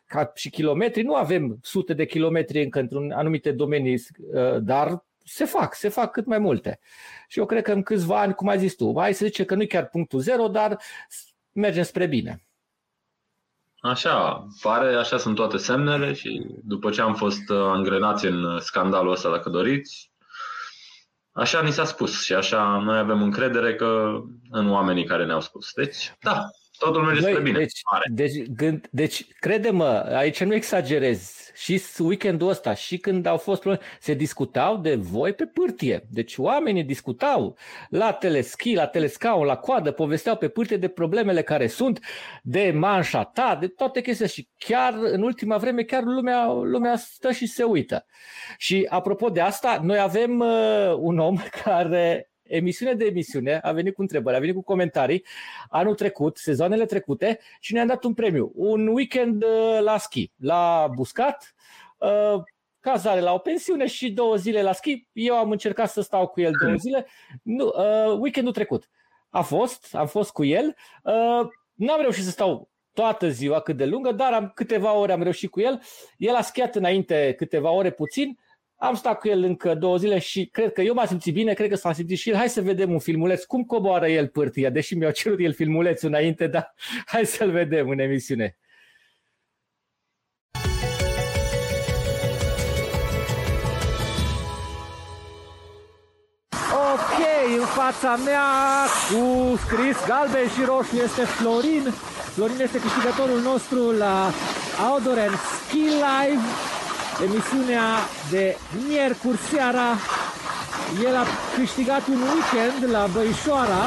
Ca și kilometri. Nu avem sute de kilometri încă într-un anumite domenii, uh, dar se fac, se fac cât mai multe. Și eu cred că în câțiva ani, cum ai zis tu, hai să zice că nu e chiar punctul zero, dar mergem spre bine. Așa, pare, așa sunt toate semnele și după ce am fost uh, angrenați în scandalul ăsta, dacă doriți, așa ni s-a spus și așa noi avem încredere că în oamenii care ne-au spus. Deci, da, totul merge spre bine. Deci, deci, gând, deci crede-mă, aici nu exagerez, și weekendul ăsta, și când au fost probleme, se discutau de voi pe pârtie. Deci oamenii discutau la teleschi, la telescaun, la coadă, povesteau pe pârtie de problemele care sunt, de manșa ta, de toate chestia și chiar în ultima vreme chiar lumea, lumea stă și se uită. Și apropo de asta, noi avem uh, un om care emisiune de emisiune, a venit cu întrebări, a venit cu comentarii anul trecut, sezoanele trecute și ne-a dat un premiu. Un weekend uh, la ski, la Buscat, uh, cazare la o pensiune și două zile la ski. Eu am încercat să stau cu el două zile, nu, uh, weekendul trecut. a fost, am fost cu el. Uh, n-am reușit să stau toată ziua cât de lungă, dar am câteva ore am reușit cu el. El a schiat înainte câteva ore puțin, am stat cu el încă două zile și cred că eu m-am simțit bine, cred că s-a simțit și el. Hai să vedem un filmuleț, cum coboară el pârtia, deși mi-au cerut el filmulețul înainte, dar hai să-l vedem în emisiune. Ok, în fața mea cu scris galben și roșu este Florin. Florin este câștigătorul nostru la Outdoor and Ski Live emisiunea de miercuri seara. El a câștigat un weekend la Băișoara,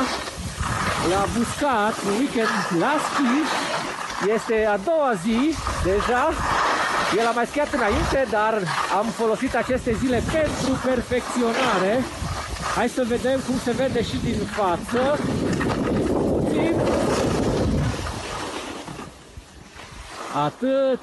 l-a buscat un weekend la ski. Este a doua zi deja. El a mai schiat înainte, dar am folosit aceste zile pentru perfecționare. Hai să vedem cum se vede și din față. Puțin. Atât.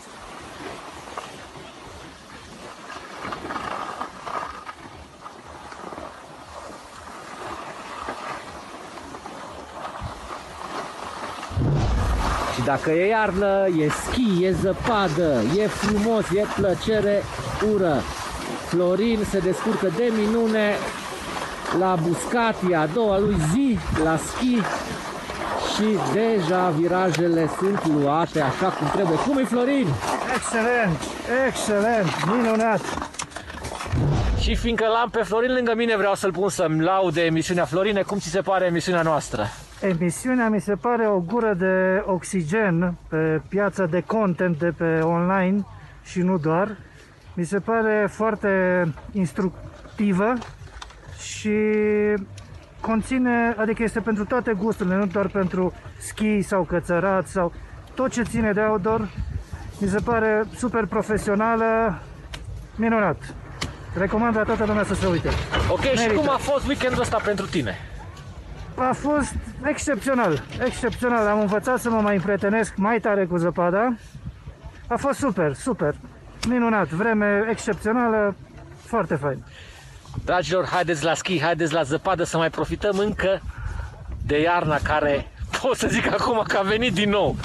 Dacă e iarnă, e schi, e zăpadă, e frumos, e plăcere, ură. Florin se descurcă de minune la buscat, e a doua lui zi la schi și deja virajele sunt luate așa cum trebuie. Cum e Florin? Excelent, excelent, minunat. Și fiindcă l-am pe Florin lângă mine, vreau să-l pun să-mi laude emisiunea Florine. Cum ți se pare emisiunea noastră? Emisiunea mi se pare o gură de oxigen pe piața de content de pe online și nu doar. Mi se pare foarte instructivă și conține, adică este pentru toate gusturile, nu doar pentru ski sau cățărat sau tot ce ține de outdoor. Mi se pare super profesională, minunat. Recomand la toată lumea să se uite. Ok, Merită. și cum a fost weekendul ăsta pentru tine? A fost excepțional, excepțional. Am învățat să mă mai împrietenesc mai tare cu zăpada. A fost super, super, minunat, vreme excepțională, foarte fain. Dragilor, haideți la schi, haideți la zăpadă să mai profităm încă de iarna care pot să zic acum că a venit din nou.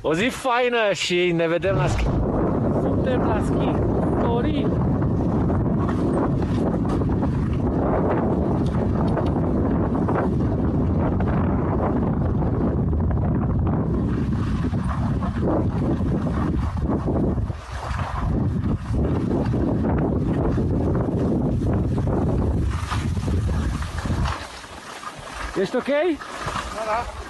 O zi faină și ne vedem la schi. Suntem la schi. Dorin, Ești ok? Da, da.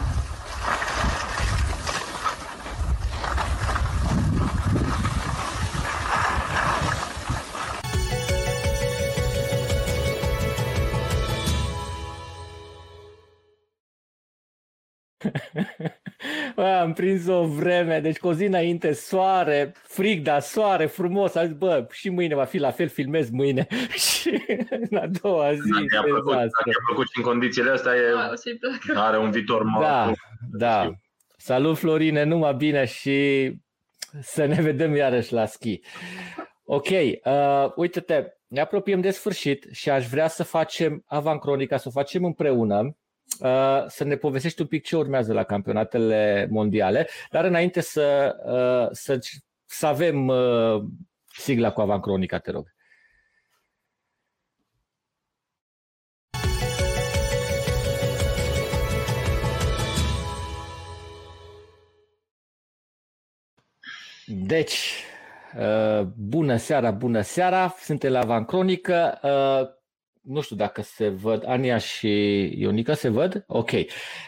Am prins o vreme, deci cu o zi înainte, soare, frig, dar soare, frumos. Am zis, bă, și mâine va fi la fel, filmez mâine. și în a doua zi, dacă a plăcut, dacă a plăcut și în condițiile astea, e, da, are un viitor mai Da, da. Salut, Florine, numai bine și să ne vedem iarăși la schi. Ok, uh, uite-te, ne apropiem de sfârșit și aș vrea să facem avancronica, să o facem împreună Uh, să ne povestești un pic ce urmează la campionatele mondiale, dar înainte să, uh, să, să avem uh, sigla cu Avancronica, te rog. Deci, bună seara, bună seara, suntem la Avancronică nu știu dacă se văd, Ania și Ionica se văd? Ok.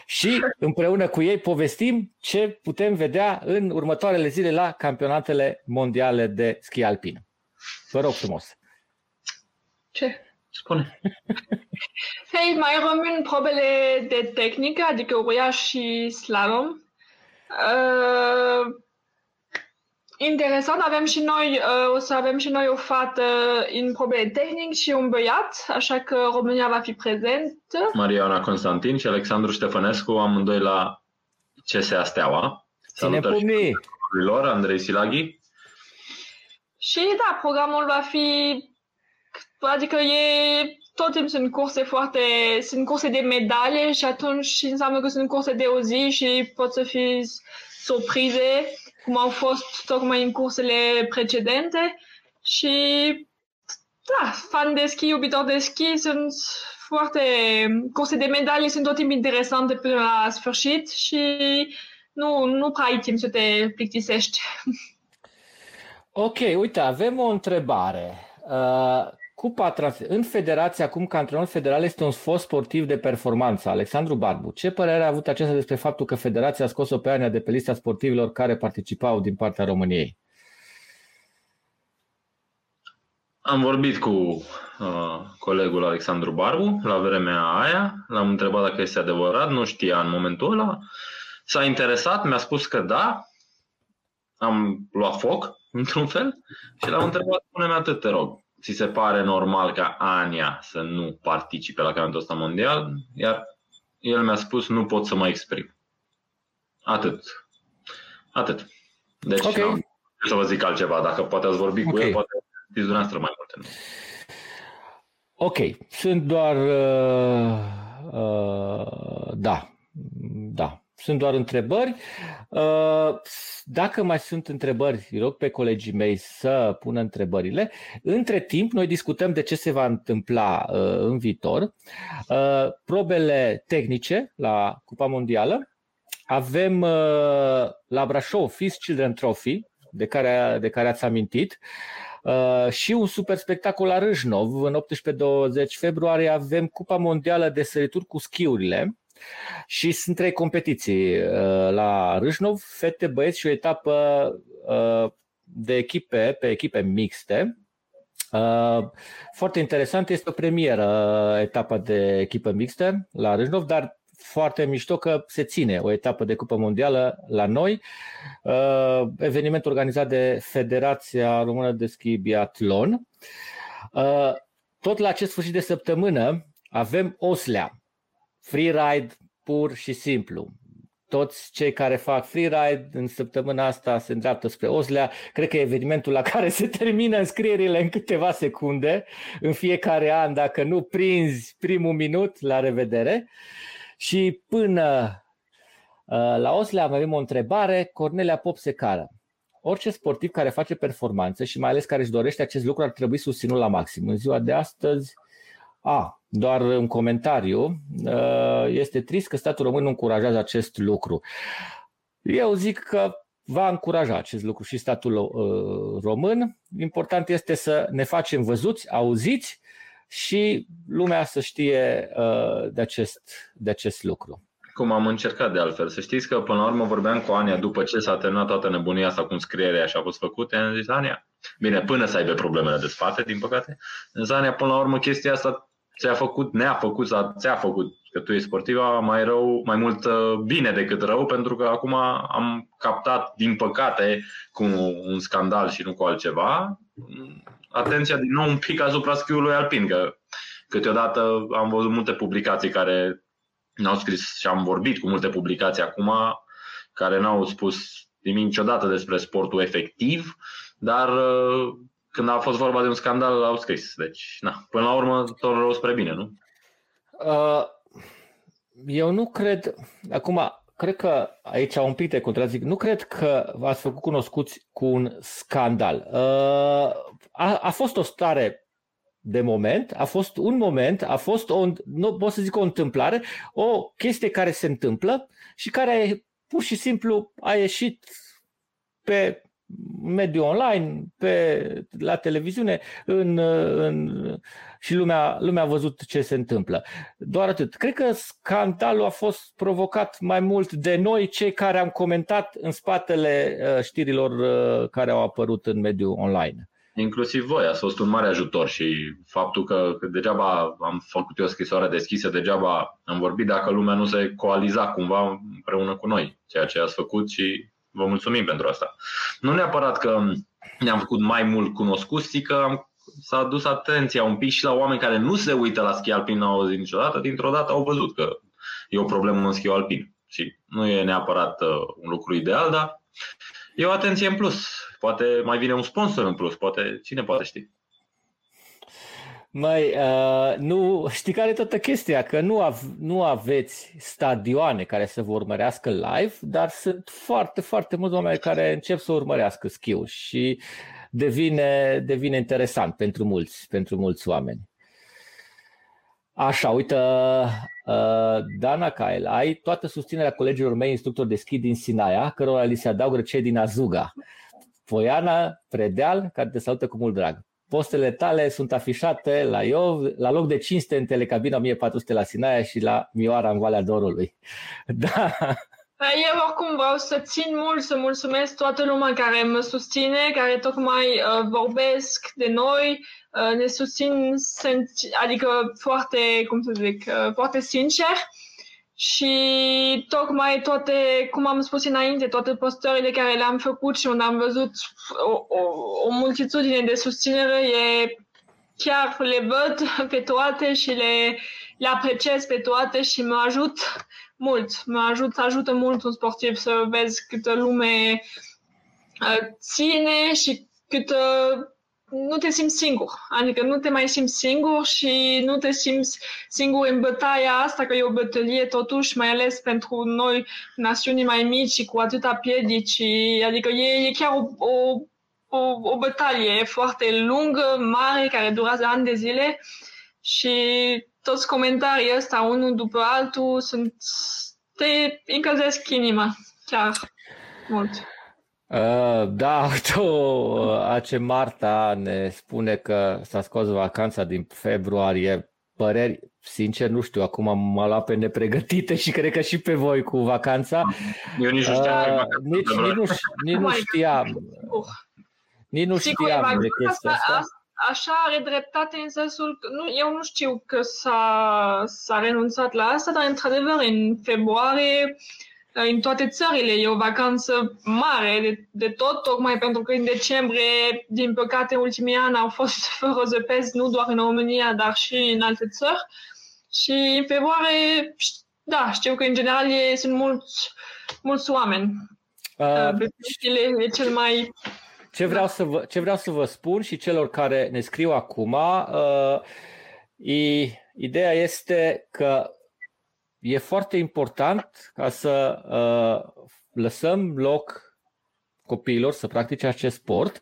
Și împreună cu ei povestim ce putem vedea în următoarele zile la campionatele mondiale de schi alpin. Vă rog frumos. Ce? Spune. Hei, mai rămân probele de tehnică, adică uriaș și slalom. Uh, Interesant, avem și noi, uh, o să avem și noi o fată în probe tehnic și un băiat, așa că România va fi prezent. Mariana Constantin și Alexandru Ștefănescu, amândoi la CSA Steaua. Salutări lor, Andrei Silaghi. Și da, programul va fi, adică e tot timpul sunt curse foarte, sunt curse de medalie și atunci înseamnă că sunt curse de o zi și pot să fii surprize cum au fost tocmai în cursele precedente și da, fan de ski, iubitor de ski, sunt foarte, curse de medalii sunt tot timpul interesante până la sfârșit și nu, nu prea ai timp să te plictisești. Ok, uite, avem o întrebare. Uh, Cupa trans- în federație, acum ca antrenor federal, este un fost sportiv de performanță, Alexandru Barbu. Ce părere a avut acesta despre faptul că federația a scos-o pe Ania de pe lista sportivilor care participau din partea României? Am vorbit cu uh, colegul Alexandru Barbu la vremea aia, l-am întrebat dacă este adevărat, nu știa în momentul ăla. S-a interesat, mi-a spus că da, am luat foc, într-un fel, și l-am întrebat, spune-mi atât, te rog, ți se pare normal ca Ania să nu participe la campionatul ăsta mondial? Iar el mi-a spus, nu pot să mă exprim. Atât. Atât. Deci okay. nu să vă zic altceva. Dacă poate ați vorbi okay. cu el, poate știți dumneavoastră mai multe. Nu? Ok. Sunt doar... Uh, uh, da. Da. Sunt doar întrebări. Uh, dacă mai sunt întrebări, rog pe colegii mei să pună întrebările. Între timp, noi discutăm de ce se va întâmpla uh, în viitor. Uh, probele tehnice la Cupa Mondială. Avem la Brașov FIS Children Trophy, de care, de care ați amintit. Uh, și un super spectacol la Râșnov. În 18-20 februarie avem Cupa Mondială de Sărituri cu schiurile. Și sunt trei competiții uh, la Râșnov, fete, băieți și o etapă uh, de echipe, pe echipe mixte. Uh, foarte interesant, este o premieră etapa de echipă mixtă la Râșnov, dar foarte mișto că se ține o etapă de Cupă Mondială la noi. Eveniment organizat de Federația Română de Schi Biathlon. Tot la acest sfârșit de săptămână avem Oslea, freeride pur și simplu. Toți cei care fac freeride în săptămâna asta se îndreaptă spre Oslea. Cred că e evenimentul la care se termină înscrierile în câteva secunde în fiecare an. Dacă nu prinzi primul minut, la revedere. Și până uh, la Oslea avem o întrebare. Cornelia Pop Secară. Orice sportiv care face performanță și mai ales care își dorește acest lucru ar trebui susținut la maxim. În ziua de astăzi, a, doar un comentariu. Uh, este trist că statul român nu încurajează acest lucru. Eu zic că va încuraja acest lucru și statul uh, român. Important este să ne facem văzuți, auziți și lumea să știe uh, de acest, de acest lucru. Cum am încercat de altfel. Să știți că până la urmă vorbeam cu Ania după ce s-a terminat toată nebunia asta cu scrierea și a fost făcută, am zis, Ania, bine, până să aibă problemele de spate, din păcate, zis, Ania, până la urmă chestia asta ți-a făcut, ne-a făcut sau ți-a făcut că tu ești sportiva mai rău, mai mult uh, bine decât rău, pentru că acum am captat, din păcate, cu un scandal și nu cu altceva, atenția din nou un pic asupra schiului alpin, că câteodată am văzut multe publicații care n-au scris și am vorbit cu multe publicații acum care n-au spus nimic niciodată despre sportul efectiv, dar uh, când a fost vorba de un scandal, au scris. Deci, na, până la urmă, tot rău spre bine, nu? Uh, eu nu cred, acum, cred că aici un pic de contrazic, nu cred că v-ați făcut cunoscuți cu un scandal. Uh, a, a fost o stare de moment, a fost un moment, a fost o, nu pot să zic o întâmplare, o chestie care se întâmplă și care pur și simplu a ieșit pe mediul online, pe, la televiziune în, în, și lumea, lumea a văzut ce se întâmplă. Doar atât. Cred că scandalul a fost provocat mai mult de noi, cei care am comentat în spatele uh, știrilor uh, care au apărut în mediul online. Inclusiv voi, ați fost un mare ajutor și faptul că, că degeaba am făcut eu o scrisoare deschisă, degeaba am vorbit dacă lumea nu se coaliza cumva împreună cu noi, ceea ce ați făcut și Vă mulțumim pentru asta. Nu neapărat că ne-am făcut mai mult cunoscuți, ci că am, s-a dus atenția un pic și la oameni care nu se uită la schi alpin, n-au auzit niciodată, dintr-o dată au văzut că e o problemă în schi alpin. Și nu e neapărat uh, un lucru ideal, dar e o atenție în plus. Poate mai vine un sponsor în plus, poate cine poate ști. Mai, uh, nu, știi care e toată chestia? Că nu, av- nu aveți stadioane care să vă urmărească live, dar sunt foarte, foarte mulți oameni care încep să urmărească schiul și devine, devine interesant pentru mulți, pentru mulți oameni. Așa, uite, uh, Dana Kyle, ai toată susținerea colegilor mei instructori de schi din Sinaia, cărora li se adaugă cei din Azuga. Poiana Predeal, care te salută cu mult drag. Postele tale sunt afișate la Iov, la loc de cinste în telecabina 1400 la Sinaia și la Mioara în Valea Dorului. Da. Eu oricum vreau să țin mult să mulțumesc toată lumea care mă susține, care tocmai uh, vorbesc de noi, uh, ne susțin, adică foarte, cum să zic, uh, foarte sincer. Și tocmai toate, cum am spus înainte, toate postările care le-am făcut și unde am văzut o, o, o multitudine de susținere, e, chiar le văd pe toate și le, le apreciez pe toate și mă ajut mult. Mă ajut, ajută mult un sportiv să vezi câtă lume uh, ține și câtă nu te simți singur. Adică nu te mai simți singur și nu te simți singur în bătaia asta, că e o bătălie totuși, mai ales pentru noi, națiuni mai mici și cu atâta piedici. Adică e, e chiar o, o, o, o bătalie foarte lungă, mare, care durează ani de zile și toți comentarii ăsta, unul după altul, sunt, te încălzesc inima, chiar mult. Uh, da, tu, uh, Ace Marta ne spune că s-a scos vacanța din februarie. Păreri, sincer, nu știu, acum m-a luat pe nepregătite și cred că și pe voi cu vacanța. Eu nici nu știam. Uh, nici, nici, nu, nici nu știam. Nici nu știam de chestia asta așa are dreptate în sensul că nu, eu nu știu că s-a, s-a renunțat la asta, dar într-adevăr în februarie în toate țările e o vacanță mare de, de tot, tocmai pentru că în decembrie, din păcate, ultimii ani au fost fără zăpezi, nu doar în România, dar și în alte țări. Și în februarie, da, știu că în general e, sunt mulți, mulți oameni. Uh, e cel mai ce vreau, să vă, ce vreau să vă spun și celor care ne scriu acum, uh, e, ideea este că e foarte important ca să uh, lăsăm loc copiilor să practice acest sport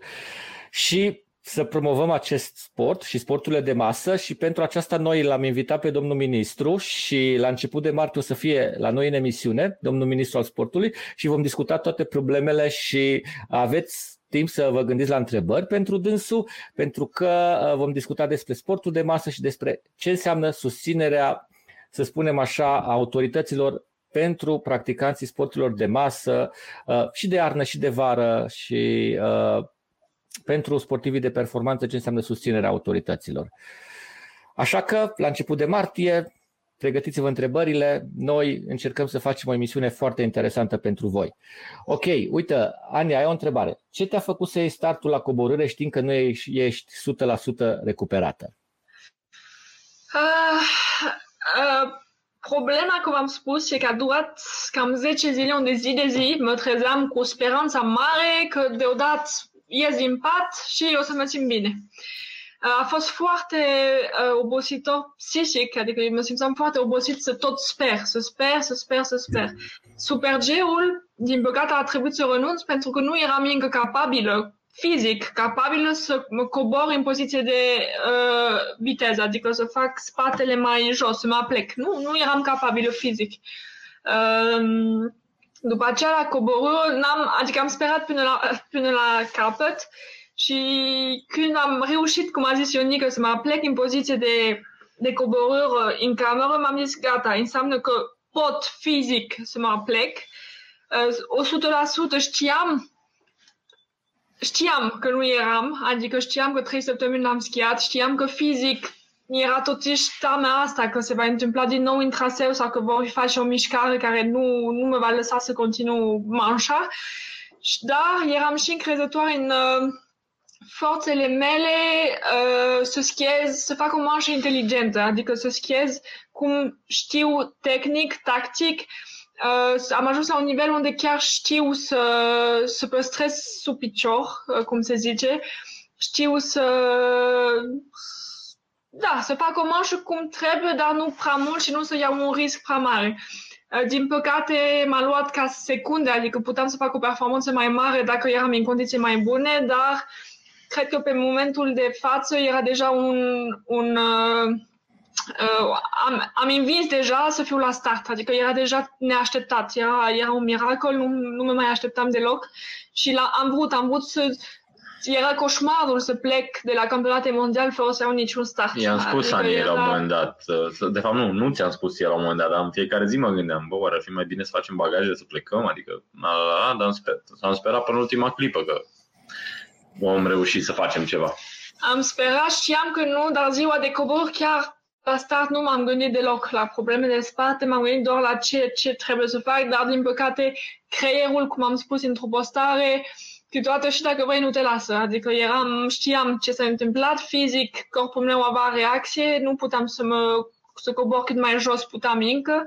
și să promovăm acest sport și sporturile de masă și pentru aceasta noi l-am invitat pe domnul ministru și la început de martie o să fie la noi în emisiune, domnul ministru al sportului și vom discuta toate problemele și aveți timp să vă gândiți la întrebări pentru dânsul, pentru că uh, vom discuta despre sportul de masă și despre ce înseamnă susținerea, să spunem așa, a autorităților pentru practicanții sporturilor de masă uh, și de arnă și de vară și uh, pentru sportivii de performanță ce înseamnă susținerea autorităților. Așa că, la început de martie, pregătiți-vă întrebările, noi încercăm să facem o emisiune foarte interesantă pentru voi. Ok, uite, Ania, ai o întrebare. Ce te-a făcut să iei startul la coborâre știind că nu ești, ești 100% recuperată? Uh, uh, problema, cum am spus, e că a durat cam 10 zile unde zi de zi mă trezeam cu speranța mare că deodată ies din pat și o să mă simt bine. A fost foarte uh, obositor psihic, adică mă simțeam foarte obosit să tot sper, să sper, să sper, să sper. Super G-ul, din păcate, a trebuit să renunț pentru că nu eram încă capabilă fizic capabilă să mă cobor în poziție de uh, viteză, adică să fac spatele mai jos, să mă plec. Nu, nu eram capabilă fizic. Uh, după aceea, la coborâ, n-am, adică am sperat până la, până la capăt și când am reușit, cum a zis Ionica, să mă plec în poziție de, de coborâre în cameră, m-am zis gata, înseamnă că pot fizic să mă plec. 100% știam știam că nu eram, adică știam că trei săptămâni am schiat, știam că fizic era totuși teama asta că se va întâmpla din nou în traseu sau că vor face o mișcare care nu, nu mă va lăsa să continu manșa. Da, eram și încrezătoare în, uh, forțele mele uh, să schiez, să fac o manșă inteligentă, adică să schiez cum știu tehnic, tactic. Uh, am ajuns la un nivel unde chiar știu să, să păstrez sub picior, uh, cum se zice, știu să da, să fac o marșă cum trebuie, dar nu prea mult și nu să iau un risc prea mare. Uh, din păcate, m-a luat ca secunde, adică puteam să fac o performanță mai mare dacă eram în condiții mai bune, dar cred că pe momentul de față era deja un, un uh, uh, am, am invins deja să fiu la start, adică era deja neașteptat, era, era un miracol, nu, nu mă mai așteptam deloc și la, am vrut, am vrut să era coșmarul să plec de la campionate mondial fără să iau niciun start. I-am spus adică Ani era... la un moment dat, de fapt nu, nu ți-am spus ție la un moment dat, dar în fiecare zi mă gândeam, bă, ar fi mai bine să facem bagaje, să plecăm, adică, la, la, la, dar am, sper, am sperat până ultima clipă că vom reuși să facem ceva. Am sperat, știam că nu, dar ziua de cobor chiar la start nu m-am gândit deloc la probleme de spate, m-am gândit doar la ce, ce trebuie să fac, dar din păcate creierul, cum am spus într-o postare, câteodată și dacă vrei nu te lasă. Adică eram, știam ce s-a întâmplat fizic, corpul meu avea reacție, nu puteam să mă să cobor cât mai jos puteam încă,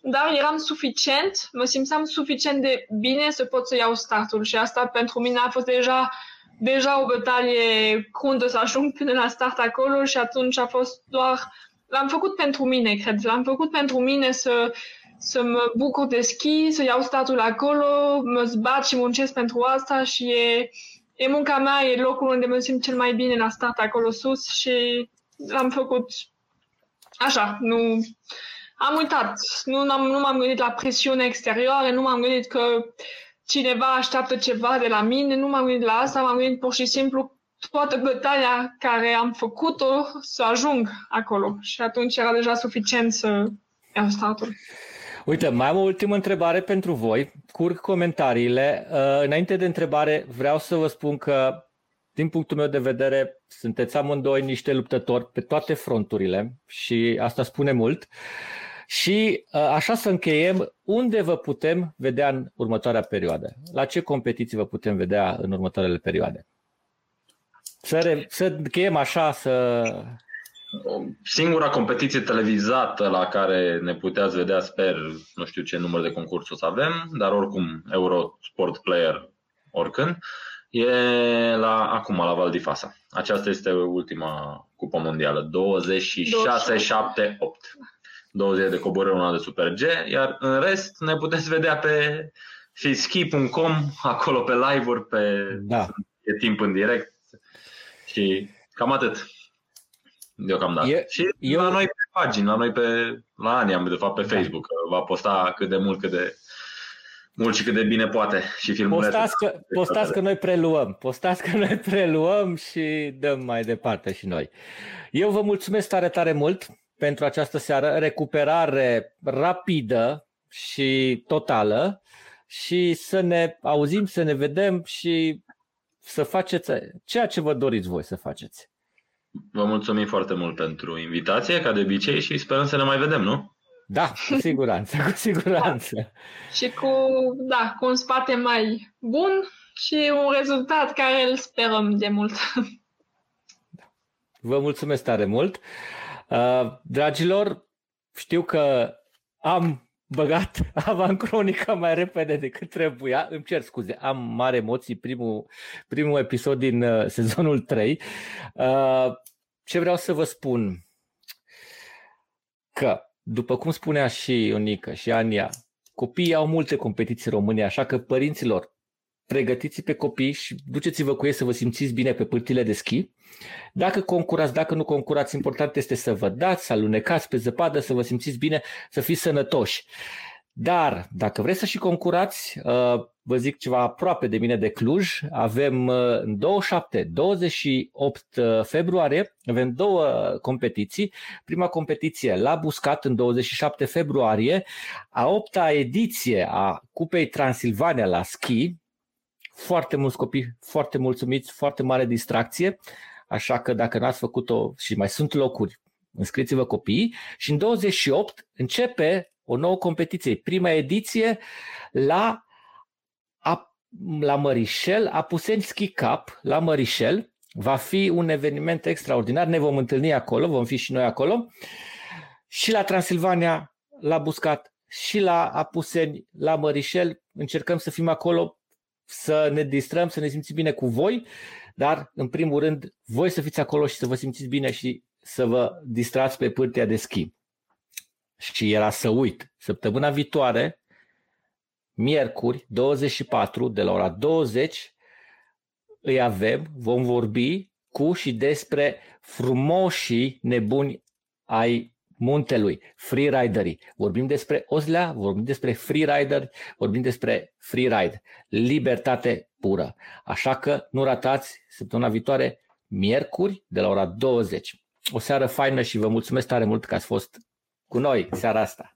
dar eram suficient, mă simțeam suficient de bine să pot să iau startul și asta pentru mine a fost deja deja o bătalie cruntă să ajung până la start acolo și atunci a fost doar... L-am făcut pentru mine, cred. L-am făcut pentru mine să, să mă bucur de schi, să iau statul acolo, mă zbat și muncesc pentru asta și e, e munca mea, e locul unde mă simt cel mai bine la start acolo sus și l-am făcut așa, nu... Am uitat, nu, am nu m-am gândit la presiune exterioară, nu m-am gândit că cineva așteaptă ceva de la mine, nu m-am gândit la asta, m-am gândit pur și simplu toată bătaia care am făcut-o să ajung acolo. Și atunci era deja suficient să iau startul. Uite, mai am o ultimă întrebare pentru voi. Curg comentariile. Uh, înainte de întrebare, vreau să vă spun că, din punctul meu de vedere, sunteți amândoi niște luptători pe toate fronturile și asta spune mult. Și uh, așa să încheiem, unde vă putem vedea în următoarea perioadă? La ce competiții vă putem vedea în următoarele perioade? Să, re, să încheiem așa, să... Singura competiție televizată la care ne puteți vedea, sper, nu știu ce număr de concurs o să avem, dar oricum Eurosport Player oricând, e la, acum la Val di Fasa. Aceasta este ultima cupă mondială, 26, 7, 8 două zile de coborâre, una de Super G, iar în rest ne puteți vedea pe fiski.com, acolo pe live-uri, pe da. e timp în direct și cam atât deocamdată. E, și eu... la noi pe pagini, la noi pe, la ani am de fapt pe da. Facebook, va posta cât de mult, cât de mult și cât de bine poate și filmul Postați că, postați că noi preluăm, postați că noi preluăm și dăm mai departe și noi. Eu vă mulțumesc tare, tare mult pentru această seară, recuperare rapidă și totală și să ne auzim, să ne vedem și să faceți ceea ce vă doriți voi să faceți. Vă mulțumim foarte mult pentru invitație, ca de obicei, și sperăm să ne mai vedem, nu? Da, cu siguranță, cu siguranță. Da. Și cu, da, cu un spate mai bun și un rezultat care îl sperăm de mult. Vă mulțumesc tare mult. Uh, dragilor, știu că am băgat avancronica mai repede decât trebuia. Îmi cer scuze, am mare emoții primul, primul episod din uh, sezonul 3. Uh, ce vreau să vă spun? Că, după cum spunea și Ionica și Ania, copiii au multe competiții în România, așa că părinților, pregătiți pe copii și duceți-vă cu ei să vă simțiți bine pe pârtile de schi. Dacă concurați, dacă nu concurați, important este să vă dați, să alunecați pe zăpadă, să vă simțiți bine, să fiți sănătoși. Dar dacă vreți să și concurați, uh, vă zic ceva aproape de mine de Cluj, avem uh, în 27, 28 uh, februarie, avem două competiții. Prima competiție la Buscat în 27 februarie, a opta ediție a Cupei Transilvania la schi, foarte mulți copii, foarte mulțumiți, foarte mare distracție, așa că dacă n-ați făcut-o și mai sunt locuri, înscriți-vă copiii și în 28 începe o nouă competiție, prima ediție la, la Mărișel, Apuseni Ski Cup la Mărișel, va fi un eveniment extraordinar, ne vom întâlni acolo, vom fi și noi acolo. Și la Transilvania, la Buscat și la Apuseni, la Mărișel, încercăm să fim acolo să ne distrăm, să ne simțim bine cu voi, dar în primul rând voi să fiți acolo și să vă simțiți bine și să vă distrați pe pârtia de schi. Și era să uit. Săptămâna viitoare, miercuri, 24, de la ora 20, îi avem, vom vorbi cu și despre frumoșii nebuni ai muntelui, freeriderii. Vorbim despre Ozlea, vorbim despre freerider, vorbim despre freeride, libertate pură. Așa că nu ratați săptămâna viitoare, miercuri, de la ora 20. O seară faină și vă mulțumesc tare mult că ați fost cu noi seara asta.